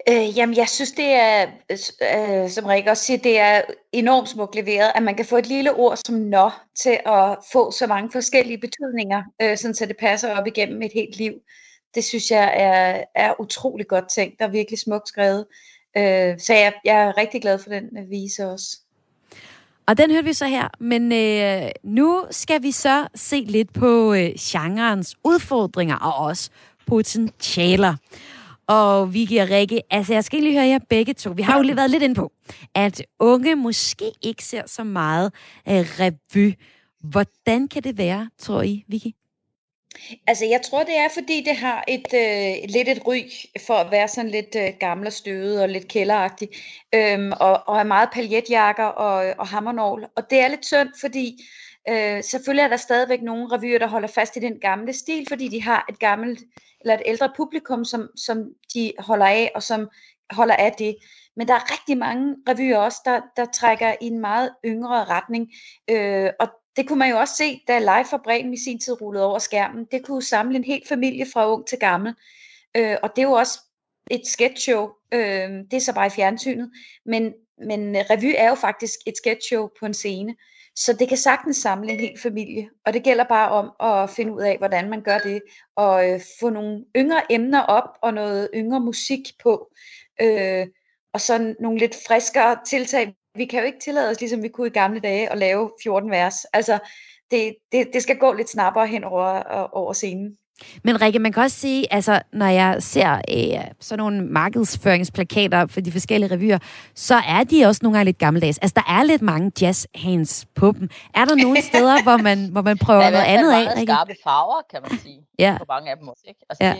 Øh, jamen, jeg synes, det er, øh, som Rikke også siger, det er enormt smukt leveret, at man kan få et lille ord som nå til at få så mange forskellige betydninger, øh, sådan så det passer op igennem et helt liv. Det synes jeg er, er utrolig godt tænkt og virkelig smukt skrevet. Øh, så jeg, jeg er rigtig glad for den øh, vise også.
Og den hørte vi så her, men øh, nu skal vi så se lidt på øh, genrens udfordringer og også potentialer. Og Vicky og Rikke, altså jeg skal lige høre jer begge to. Vi har jo lige været lidt ind på, at unge måske ikke ser så meget øh, revy. Hvordan kan det være, tror I, Vicky?
Altså, jeg tror, det er, fordi det har et, øh, lidt et ry for at være sådan lidt øh, gammel og støvet og lidt kælderagtig, øhm, og, og er meget paljetjakker og, og hammernål. Og det er lidt synd, fordi øh, selvfølgelig er der stadigvæk nogle revyer, der holder fast i den gamle stil, fordi de har et gammelt eller et ældre publikum, som, som de holder af, og som holder af det. Men der er rigtig mange revyer også, der, der trækker i en meget yngre retning. Øh, og det kunne man jo også se, da Live for Bremen i sin tid rullede over skærmen. Det kunne samle en hel familie fra ung til gammel. Øh, og det er jo også et sketchshow. Øh, det er så bare i fjernsynet. Men, men revy er jo faktisk et sketchshow på en scene. Så det kan sagtens samle en hel familie, og det gælder bare om at finde ud af, hvordan man gør det, og øh, få nogle yngre emner op, og noget yngre musik på, øh, og så nogle lidt friskere tiltag. Vi kan jo ikke tillade os, ligesom vi kunne i gamle dage, at lave 14 vers. Altså, det, det, det skal gå lidt snappere hen over, øh, over scenen.
Men Rikke, man kan også sige, altså, når jeg ser øh, sådan nogle markedsføringsplakater for de forskellige revyer, så er de også nogle gange lidt gammeldags. Altså, der er lidt mange jazz hands på dem. Er der nogle steder, hvor man, hvor man prøver
der
noget andet af,
Rikke? skarpe farver, kan man sige, ja. på mange af dem også. Ikke? Altså, ja.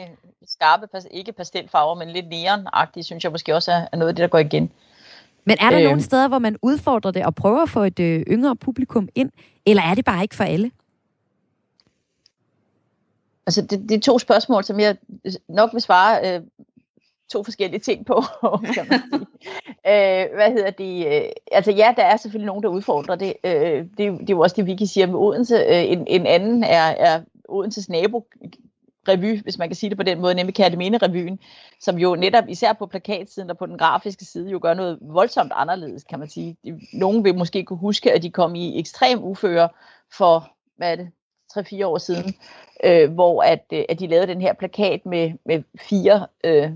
skarpe, ikke pastelfarver, men lidt neonagtige, synes jeg måske også er noget af det, der går igen.
Men er der øh, nogle steder, hvor man udfordrer det og prøver at få et øh, yngre publikum ind, eller er det bare ikke for alle?
Altså, det, det er to spørgsmål, som jeg nok vil svare øh, to forskellige ting på, kan man sige. øh, hvad hedder det? Øh, altså ja, der er selvfølgelig nogen, der udfordrer det. Øh, det, det er jo også det, Vicky siger med Odense. Øh, en, en anden er, er Odenses nabo revy, hvis man kan sige det på den måde, nemlig Kærteminde-revyen, som jo netop især på plakatsiden og på den grafiske side jo gør noget voldsomt anderledes, kan man sige. Nogen vil måske kunne huske, at de kom i ekstrem uføre for, hvad er det, 3-4 år siden, øh, hvor at, øh, at de lavede den her plakat med, med fire øh,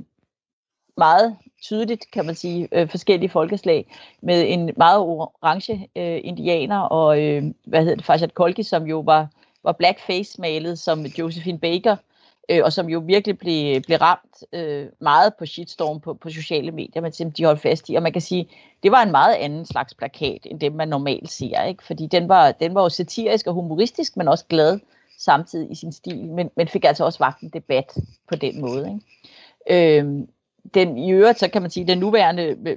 meget tydeligt, kan man sige, øh, forskellige folkeslag, med en meget orange øh, indianer, og øh, hvad hedder det, Farshad Kolki, som jo var, var blackface-malet som Josephine Baker, øh, øh, og som jo virkelig blev, blev ramt øh, meget på shitstorm på, på sociale medier, men simpelthen de holdt fast i. Og man kan sige, det var en meget anden slags plakat, end det man normalt ser, ikke? fordi den var, den var jo satirisk og humoristisk, men også glad samtidig i sin stil, men, men fik altså også vagt en debat på den måde. Ikke? Øhm, den, I øvrigt, så kan man sige, den nuværende øh,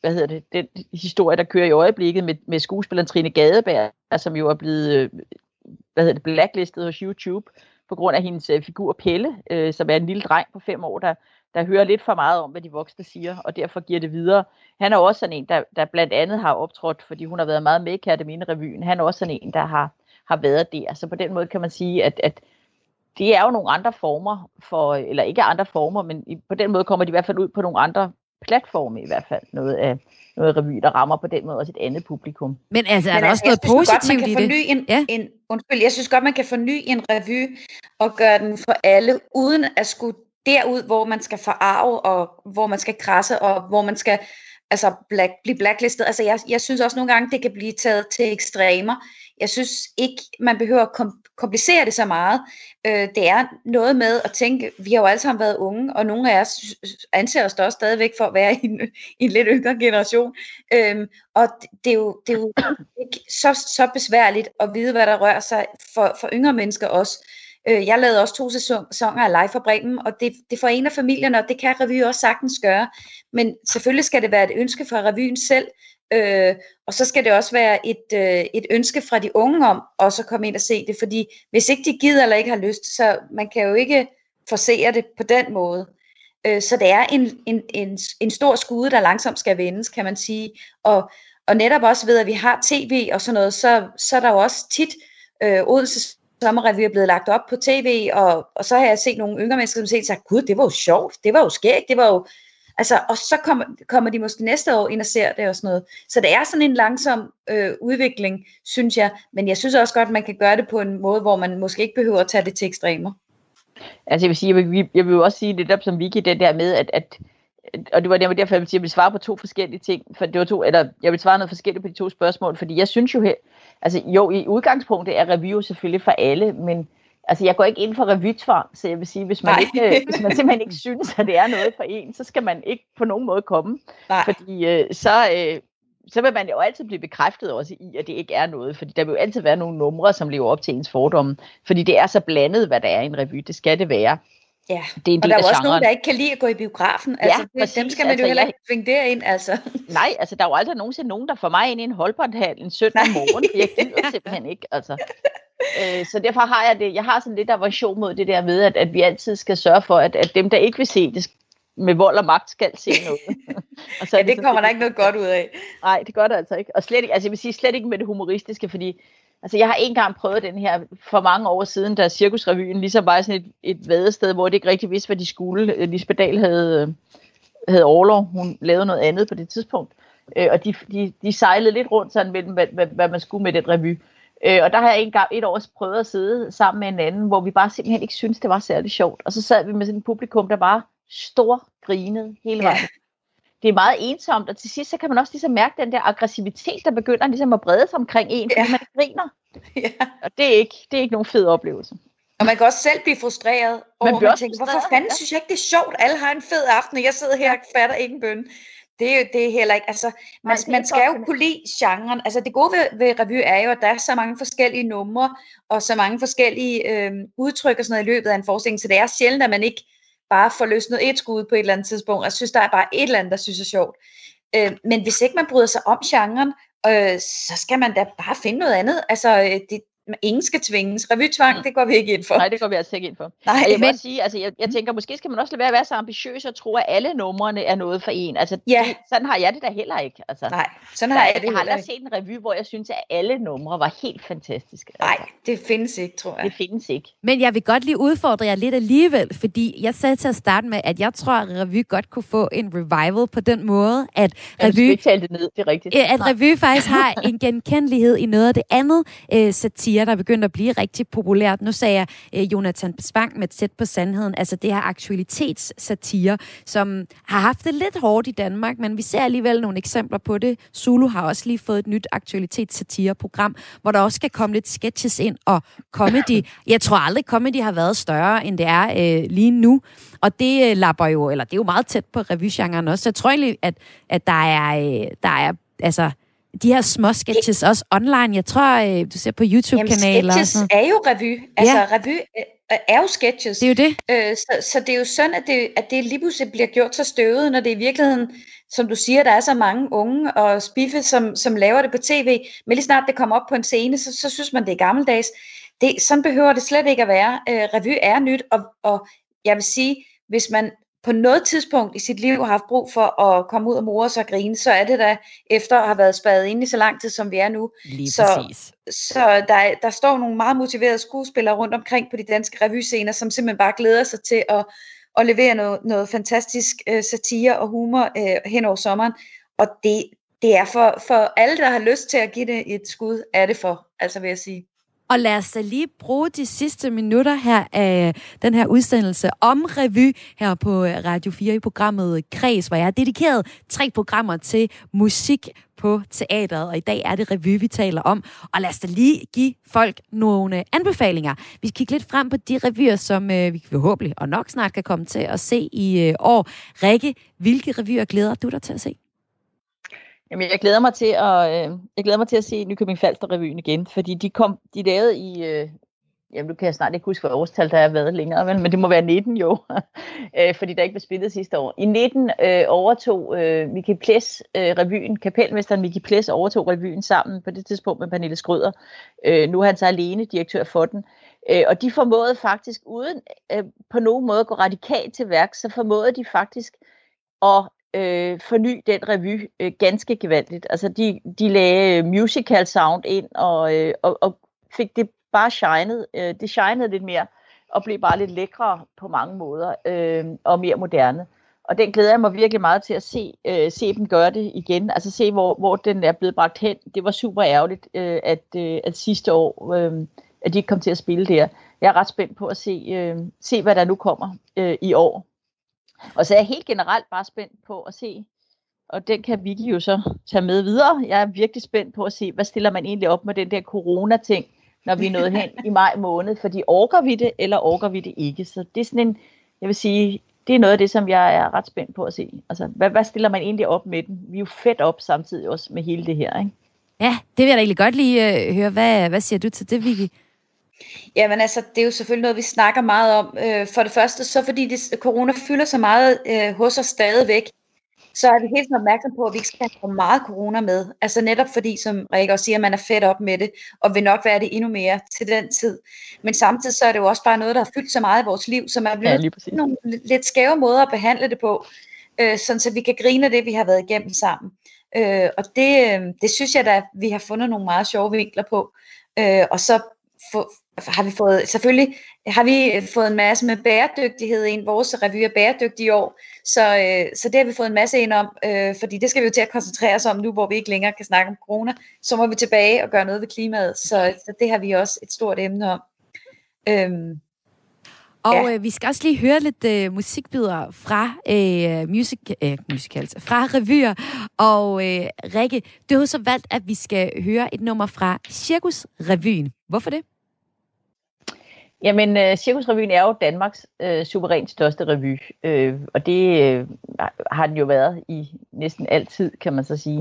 hvad hedder det, den historie, der kører i øjeblikket med, med skuespilleren Trine Gadeberg, som jo er blevet øh, hvad hedder det, blacklistet hos YouTube, på grund af hendes øh, figur Pelle, øh, som er en lille dreng på fem år, der, der hører lidt for meget om, hvad de voksne siger, og derfor giver det videre. Han er også sådan en, der, der blandt andet har optrådt, fordi hun har været meget med i Akademine-revyen. Han er også sådan en, der har, har været der. Så på den måde kan man sige, at, at det er jo nogle andre former for, eller ikke andre former, men på den måde kommer de i hvert fald ud på nogle andre platforme i hvert fald. Noget af, noget revy, der rammer på den måde også et andet publikum.
Men altså, er Men der altså, også noget positivt godt,
i det? En, ja. en, undskyld, jeg synes godt, man kan forny en revy og gøre den for alle, uden at skulle derud, hvor man skal forarve, og hvor man skal krasse, og hvor man skal altså black, blive blacklistet. Altså jeg, jeg synes også nogle gange, det kan blive taget til ekstremer. Jeg synes ikke, man behøver at kom, komplicere det så meget. Øh, det er noget med at tænke, vi har jo alle sammen været unge, og nogle af os anser os da også stadigvæk for at være i en, i en lidt yngre generation. Øh, og det er jo, det er jo ikke så, så besværligt at vide, hvad der rører sig for, for yngre mennesker også. Øh, jeg lavede også to sæsoner af Live for Bremen, og det, det forener familierne, og det kan revy også sagtens gøre. Men selvfølgelig skal det være et ønske fra revyen selv, øh, og så skal det også være et, øh, et ønske fra de unge om også at komme ind og se det, fordi hvis ikke de gider eller ikke har lyst, så man kan jo ikke forsere det på den måde. Øh, så det er en, en, en, en stor skude, der langsomt skal vendes, kan man sige. Og, og netop også ved, at vi har tv og sådan noget, så, så er der jo også tit øh, Odense sommerrevy er blevet lagt op på tv, og, og så har jeg set nogle yngre mennesker, som har sagt, gud, det var jo sjovt, det var jo skægt, det var jo... Altså, og så kommer, kommer de måske næste år ind og ser det og sådan noget. Så det er sådan en langsom øh, udvikling, synes jeg. Men jeg synes også godt, at man kan gøre det på en måde, hvor man måske ikke behøver at tage det til ekstremer.
Altså jeg vil sige, jeg vil, jeg vil jo også sige det der som Vicky, det der med, at, at og det var derfor, jeg vil sige, at jeg vil svare på to forskellige ting, for det var to, eller jeg vil svare noget forskelligt på de to spørgsmål, fordi jeg synes jo, altså jo, i udgangspunktet er review selvfølgelig for alle, men altså jeg går ikke ind for revytvang, så jeg vil sige, hvis man, ikke, hvis man simpelthen ikke synes, at det er noget for en, så skal man ikke på nogen måde komme, Nej. fordi øh, så, øh, så vil man jo altid blive bekræftet også i, at det ikke er noget, fordi der vil jo altid være nogle numre, som lever op til ens fordomme, fordi det er så blandet, hvad der er i en revy, det skal det være.
Ja, det er en og der er også nogen, der ikke kan lide at gå i biografen. Altså,
ja, præcis.
Dem skal man altså, jo heller ikke tvinge derind, altså.
Nej, altså der er jo aldrig nogensinde nogen, der får mig ind i en holdbåndhal en søndag morgen. Jeg gider simpelthen ikke, altså. Øh, så derfor har jeg det, jeg har sådan lidt aversion mod det der med, at, at vi altid skal sørge for, at, at dem, der ikke vil se det, med vold og magt skal se noget.
og så ja, det, det kommer der ikke noget godt ud af.
Nej, det gør det altså ikke. Og slet ikke, altså jeg vil sige slet ikke med det humoristiske, fordi altså jeg har engang prøvet den her for mange år siden, da Cirkusrevyen ligesom var sådan et, et vadested, hvor det ikke rigtig vidste, hvad de skulle. Øh, Lisbeth Dahl havde, øh, havde overlov. Hun lavede noget andet på det tidspunkt. Øh, og de, de, de sejlede lidt rundt sådan mellem, hvad, hvad, hvad man skulle med den revy. Øh, og der har jeg engang et år prøvet at sidde sammen med en anden, hvor vi bare simpelthen ikke syntes, det var særlig sjovt. Og så sad vi med sådan et publikum, der bare stor grinede hele vejen. Det er meget ensomt, og til sidst så kan man også ligesom mærke den der aggressivitet, der begynder ligesom at brede sig omkring en, fordi ja. man griner. Ja. Og det er, ikke, det er ikke nogen fed oplevelse.
Og man kan også selv blive frustreret over, man, man tænker, hvorfor fanden ja. synes jeg ikke, det er sjovt? Alle har en fed aften, og jeg sidder her og fatter ikke en bøn. Det er jo det er heller ikke, altså, man, Nej, man skal jo kunne lide genren. Altså det gode ved, ved revy er jo, at der er så mange forskellige numre, og så mange forskellige øh, udtryk og sådan noget i løbet af en forestilling, så det er sjældent, at man ikke bare får løsnet et skud på et eller andet tidspunkt, og synes, der er bare et eller andet, der synes er sjovt. Øh, men hvis ikke man bryder sig om genren, øh, så skal man da bare finde noget andet. Altså, øh, det, ingen skal tvinges. Revytvang, mm. det går vi ikke ind for.
Nej, det går vi altså ikke ind for. Nej, jeg men... sige, altså, jeg, jeg tænker, måske skal man også lade være at være så ambitiøs og tro, at alle numrene er noget for en. Altså, ja. det, sådan har jeg det da heller ikke. Altså,
Nej, sådan har jeg, jeg det
Jeg har aldrig set en revy, hvor jeg synes, at alle numre var helt fantastiske.
Altså. Nej, det findes ikke, tror jeg.
Det findes ikke.
Men jeg vil godt lige udfordre jer lidt alligevel, fordi jeg sagde til at starte med, at jeg tror, at revy godt kunne få en revival på den måde, at revy...
Jeg det ned, det er rigtigt.
At revy faktisk har en genkendelighed i noget af det andet øh, satire, der er begyndt at blive rigtig populært. Nu sagde jeg øh, Jonathan Spang med tæt på sandheden, altså det her aktualitetssatire, som har haft det lidt hårdt i Danmark, men vi ser alligevel nogle eksempler på det. Zulu har også lige fået et nyt aktualitetssatireprogram, hvor der også skal komme lidt sketches ind, og comedy, jeg tror aldrig comedy har været større, end det er øh, lige nu. Og det øh, lapper jo, eller det er jo meget tæt på revygenren også. Så jeg tror egentlig, at, at der er, øh, der er altså, de her små sketches også online. Jeg tror, øh, du ser på YouTube-kanaler.
sketches og er jo revy. Altså, ja. revy øh, er jo sketches.
Det er jo det.
Øh, så, så det er jo sådan, at det, at det lige pludselig bliver gjort så støvet, når det i virkeligheden, som du siger, der er så mange unge og spiffe, som, som laver det på tv. Men lige snart det kommer op på en scene, så, så synes man, det er gammeldags. Det, sådan behøver det slet ikke at være. Øh, revy er nyt, og, og jeg vil sige, hvis man på noget tidspunkt i sit liv har haft brug for at komme ud og more sig og grine, så er det da efter at have været spadet inde i så lang tid, som vi er nu.
Lige
så,
præcis.
Så der, der står nogle meget motiverede skuespillere rundt omkring på de danske revyscener, som simpelthen bare glæder sig til at, at levere noget, noget fantastisk uh, satire og humor uh, hen over sommeren. Og det, det er for, for alle, der har lyst til at give det et skud, er det for, altså vil jeg sige.
Og lad os da lige bruge de sidste minutter her af den her udsendelse om revy her på øh, Radio 4 i programmet Kreds, hvor jeg har dedikeret tre programmer til musik på teateret, og i dag er det revy, vi taler om. Og lad os da lige give folk nogle anbefalinger. Vi skal kigge lidt frem på de revyer, som øh, vi forhåbentlig og nok snart kan komme til at se i øh, år. Rikke, hvilke revyer glæder du dig til at se?
Jamen, jeg glæder mig til at, øh, jeg glæder mig til at se Nykøbing Falster revyen igen, fordi de kom, de lavede i, øh, jamen nu kan jeg snart ikke huske, hvad årstal der er været længere, men, men det må være 19 jo, øh, fordi der ikke blev spillet sidste år. I 19 øh, overtog øh, Miki Ples øh, revyen, kapelmesteren Miki Ples overtog revyen sammen på det tidspunkt med Pernille Skrøder. Øh, nu er han så alene direktør for den. Øh, og de formåede faktisk, uden øh, på nogen måde at gå radikalt til værk, så formåede de faktisk at øh, forny den revy øh, ganske gevaldigt. Altså de, de lagde øh, musical sound ind og, øh, og, og fik det bare shined. Øh, det shinede lidt mere og blev bare lidt lækre på mange måder øh, og mere moderne. Og den glæder jeg mig virkelig meget til at se, øh, se dem gøre det igen. Altså se, hvor, hvor den er blevet bragt hen. Det var super ærgerligt, øh, at, øh, at sidste år, øh, at de ikke kom til at spille der. Jeg er ret spændt på at se, øh, se hvad der nu kommer øh, i år. Og så er jeg helt generelt bare spændt på at se, og den kan Vicky jo så tage med videre. Jeg er virkelig spændt på at se, hvad stiller man egentlig op med den der corona-ting, når vi er nået hen i maj måned. Fordi orker vi det, eller orker vi det ikke? Så det er sådan en, jeg vil sige, det er noget af det, som jeg er ret spændt på at se. Altså, hvad, hvad stiller man egentlig op med den? Vi er jo fedt op samtidig også med hele det her, ikke?
Ja, det vil jeg da egentlig godt lige øh, høre. Hvad, hvad siger du til det, Vicky?
Jamen altså, det er jo selvfølgelig noget, vi snakker meget om. Øh, for det første, så fordi det, corona fylder så meget øh, hos os stadigvæk, så er vi helt sådan opmærksom på, at vi ikke skal have for meget corona med. Altså netop fordi, som Rikke også siger, man er fedt op med det, og vil nok være det endnu mere til den tid. Men samtidig så er det jo også bare noget, der har fyldt så meget i vores liv, så man bliver ja, nogle lidt skæve måder at behandle det på, øh, sådan så vi kan grine af det, vi har været igennem sammen. Øh, og det, øh, det synes jeg da, vi har fundet nogle meget sjove vinkler på. Øh, og så få, har vi fået, selvfølgelig har vi fået en masse med bæredygtighed ind. Vores revy er bæredygtig i år, så, øh, så det har vi fået en masse ind om, øh, fordi det skal vi jo til at koncentrere os om nu, hvor vi ikke længere kan snakke om corona. Så må vi tilbage og gøre noget ved klimaet, så, så det har vi også et stort emne om. Øhm,
og ja. øh, vi skal også lige høre lidt øh, musikbidder fra øh, music, øh, musicals, fra revyer. Og øh, Rikke, du har så valgt, at vi skal høre et nummer fra Cirkus Revyen. Hvorfor det?
Jamen, uh, Cirkusrevyen er jo Danmarks uh, suverænt største revy, uh, og det uh, har den jo været i næsten altid, kan man så sige,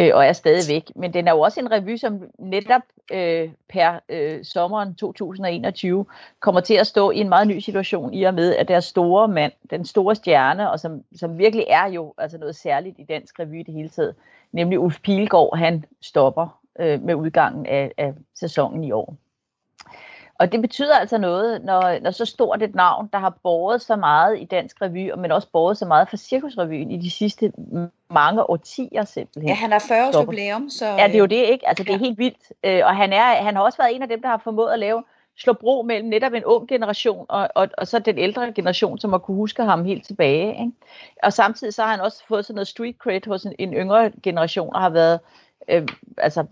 uh, og er stadigvæk. Men den er jo også en revy, som netop uh, per uh, sommeren 2021 kommer til at stå i en meget ny situation, i og med, at deres store mand, den store stjerne, og som, som virkelig er jo altså noget særligt i dansk revy det hele taget, nemlig Ulf Pilgaard, han stopper uh, med udgangen af, af sæsonen i år. Og det betyder altså noget, når, når så stort et navn, der har båret så meget i dansk revy, men også båret så meget for cirkusrevyen i de sidste mange årtier simpelthen.
Ja, han er 40 års jubilæum, så...
Ja, det er jo det, ikke? Altså, det er ja. helt vildt. Øh, og han, er, han har også været en af dem, der har formået at lave slå bro mellem netop en ung generation og, og, og så den ældre generation, som har kunne huske ham helt tilbage. Ikke? Og samtidig så har han også fået sådan noget street cred hos en, en yngre generation og har været øh, altså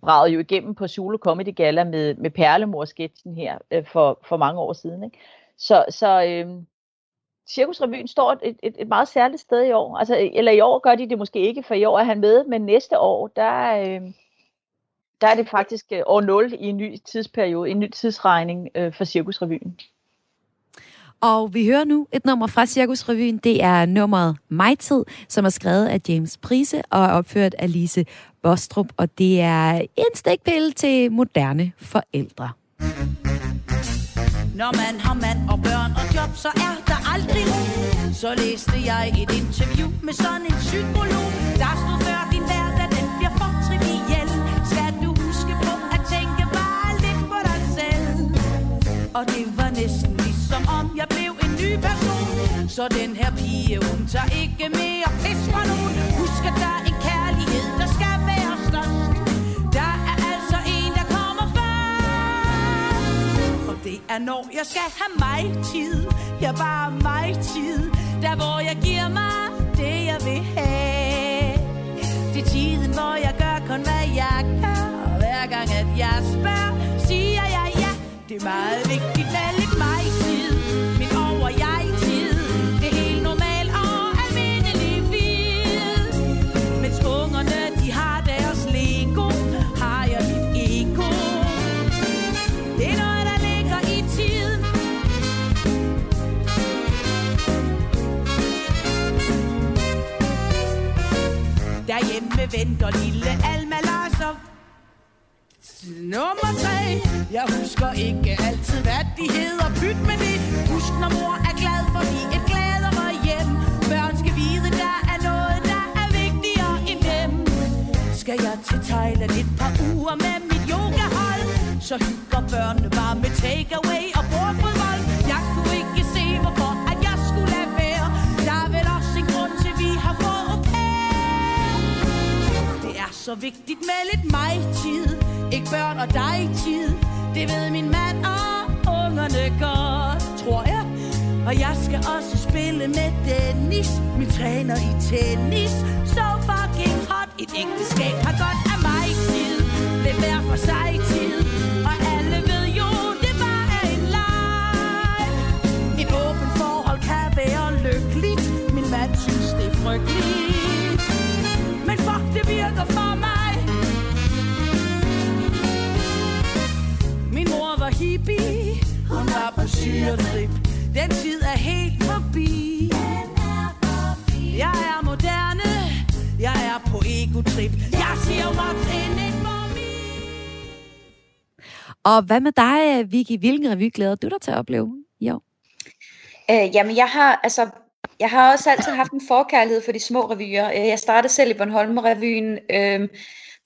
bragede jo igennem på Zulu Comedy Gala med, med Perlemor-sketchen her øh, for, for mange år siden. Ikke? Så, så øh, Cirkusrevyen står et, et, et meget særligt sted i år. Altså, eller i år gør de det måske ikke, for i år er han med, men næste år, der, øh, der er det faktisk øh, år 0 i en ny tidsperiode, en ny tidsregning øh, for Cirkusrevyen.
Og vi hører nu et nummer fra Cirkusrevyen. Det er nummeret Majtid, som er skrevet af James Prise og er opført af Lise Bostrup. Og det er en stikpille til moderne forældre.
Når man har mand og børn og job, så er der aldrig ro. Så læste jeg et interview med sådan en psykolog. Der stod før din hverdag, den bliver for triviel. Skal du huske på at tænke bare lidt på dig selv. Og det var næsten som om jeg ny person. Så den her pige, hun tager ikke mere pis fra nogen. Husk at der er en kærlighed, der skal være størst. Der er altså en, der kommer først. Og det er når jeg skal have mig tid. Ja, bare mig tid. Der hvor jeg giver mig det, jeg vil have. Det er tiden, hvor jeg gør kun, hvad jeg kan. Og hver gang, at jeg spørger, siger jeg ja. Det er meget vigtigt med Derhjemme venter lille Alma Larser Nummer tre. Jeg husker ikke altid, hvad de hedder. Byt med det Husk, når mor er glad, for vi et gladere hjem. Børn skal vide, der er noget, der er vigtigere end dem. Skal jeg til Thailand et par uger med mit yogahold? Så hygger børnene bare med takeaway og bordfodbold. Så vigtigt med lidt mig-tid Ikke børn og dig-tid Det ved min mand og ungerne godt, tror jeg. Og jeg skal også spille med Dennis Min træner i tennis. Så fucking hot. Et ægteskab har godt af mig-tid Det hver for sig tid? Og alle ved jo, det bare er en leg. Et åbent forhold kan være lykkeligt. Min mand synes, det er frygteligt. Hippie Hun var på syretrip Den tid er helt forbi Jeg er moderne Jeg er på egotrip Jeg siger what's in it for me
Og hvad med dig, Vicky? Hvilken revy glæder du dig til at opleve i år?
Øh, jamen, jeg har, altså, jeg har også altid haft en forkærlighed for de små revyer. Øh, Jeg startede selv i Bornholm-revyen, øh,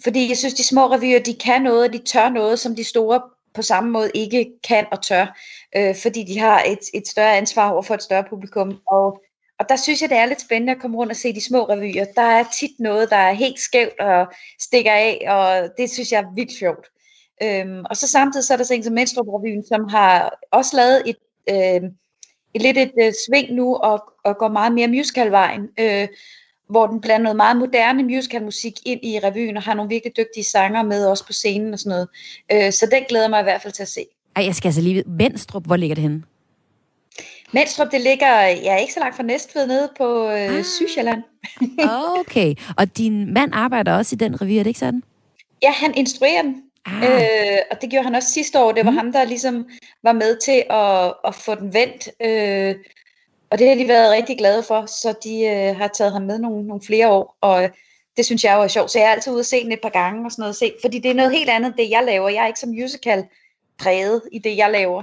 fordi jeg synes, de små revyer, de kan noget, og de tør noget, som de store på samme måde ikke kan og tør, øh, fordi de har et, et større ansvar over for et større publikum. Og, og der synes jeg, det er lidt spændende at komme rundt og se de små revyer. Der er tit noget, der er helt skævt og stikker af, og det synes jeg er vildt sjovt. Øhm, og så samtidig så er der sådan en som Menstrup-revyen, som har også lavet et, øh, et lidt et øh, sving nu og, og går meget mere musicalvejen, øh, hvor den blander noget meget moderne musicalmusik ind i revyen og har nogle virkelig dygtige sanger med også på scenen og sådan noget. Øh, så den glæder mig i hvert fald til at se.
Ej, jeg skal altså lige vide. Venstrup, hvor ligger det henne?
Menstrup, det ligger ja, ikke så langt fra Næstved nede på øh,
Ah.
Sydsjælland.
Okay. Og din mand arbejder også i den revy, er det ikke sådan?
Ja, han instruerer den.
Ah,
Øh, og det gjorde han også sidste år. Det var
mm.
ham, der ligesom var med til at, at få den vendt. Øh, og det har de været rigtig glade for, så de øh, har taget ham med nogle, nogle flere år. Og øh, det synes jeg jo er sjovt. Så jeg er altid ude og se den et par gange og sådan noget. Se, fordi det er noget helt andet, det jeg laver. Jeg er ikke som musical præget i det, jeg laver.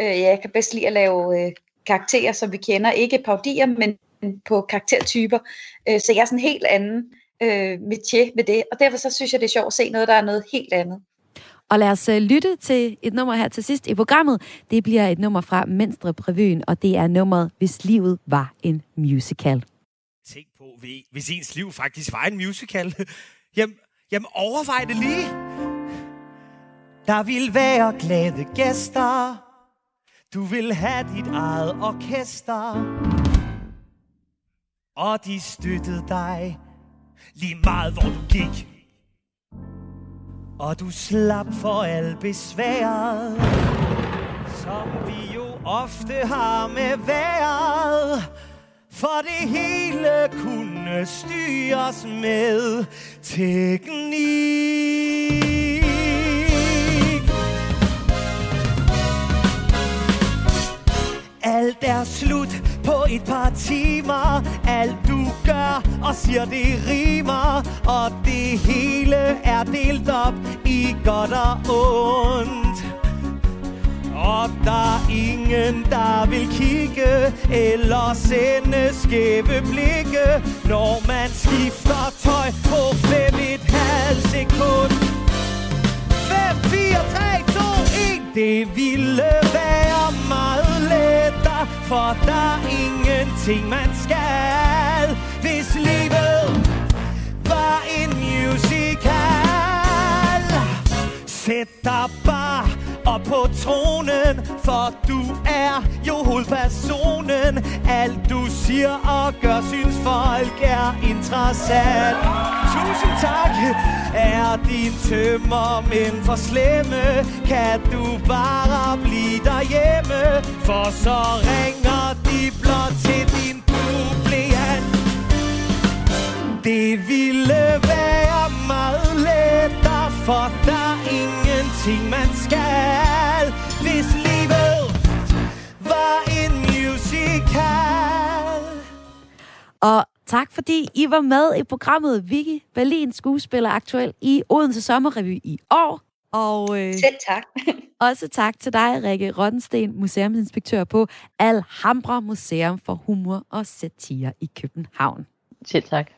Øh, jeg kan bedst lide at lave øh, karakterer, som vi kender. Ikke paudier, men på karaktertyper. Øh, så jeg er sådan en helt anden øh, metier med det. Og derfor så synes jeg, det er sjovt at se noget, der er noget helt andet.
Og lad os øh, lytte til et nummer her til sidst i programmet. Det bliver et nummer fra Menstrup Revyen, og det er nummeret Hvis livet var en musical.
Tænk på, hvis ens liv faktisk var en musical. Jamen, jamen overvej det lige. Der vil være glade gæster. Du vil have dit eget orkester. Og de støttede dig lige meget, hvor du gik. Og du slap for al besværet, som vi jo ofte har med vejret. For det hele kunne styres med teknik. Alt er slut på et par timer Alt du gør og siger det rimer Og det hele er delt op i godt og ondt. Og der er ingen, der vil kigge Eller sende skæve blikke Når man skifter tøj på fem et halvt sekund. 5, 4, 3, 2, 1 Det ville være meget lettere For der er ingenting man skal Hvis livet en musical. Sæt dig bare op på tronen For du er jo hovedpersonen. Alt du siger og gør Synes folk er interessant. Tusind tak. Er din tømmer men for slemme? Kan du bare blive derhjemme? For så ringer de blot til din det ville være meget lettere, for der er ingenting, man skal, hvis livet var en musical.
Og tak fordi I var med i programmet Vicky Berlin, skuespiller aktuel i Odense Sommerrevy i år. Og øh,
Selv tak.
også tak til dig, Rikke Rottensten, museumsinspektør på Alhambra Museum for Humor og Satire i København.
Selv tak.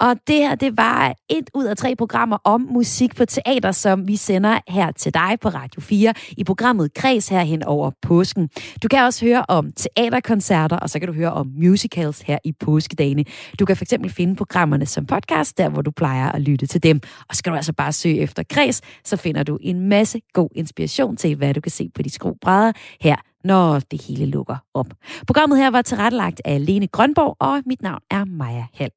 Og det her, det var et ud af tre programmer om musik på teater, som vi sender her til dig på Radio 4 i programmet Kreds herhen over påsken. Du kan også høre om teaterkoncerter, og så kan du høre om musicals her i påskedagene. Du kan fx finde programmerne som podcast, der hvor du plejer at lytte til dem. Og så du altså bare søge efter Kreds, så finder du en masse god inspiration til, hvad du kan se på de skrobrædder her når det hele lukker op. Programmet her var tilrettelagt af Lene Grønborg, og mit navn er Maja Hall.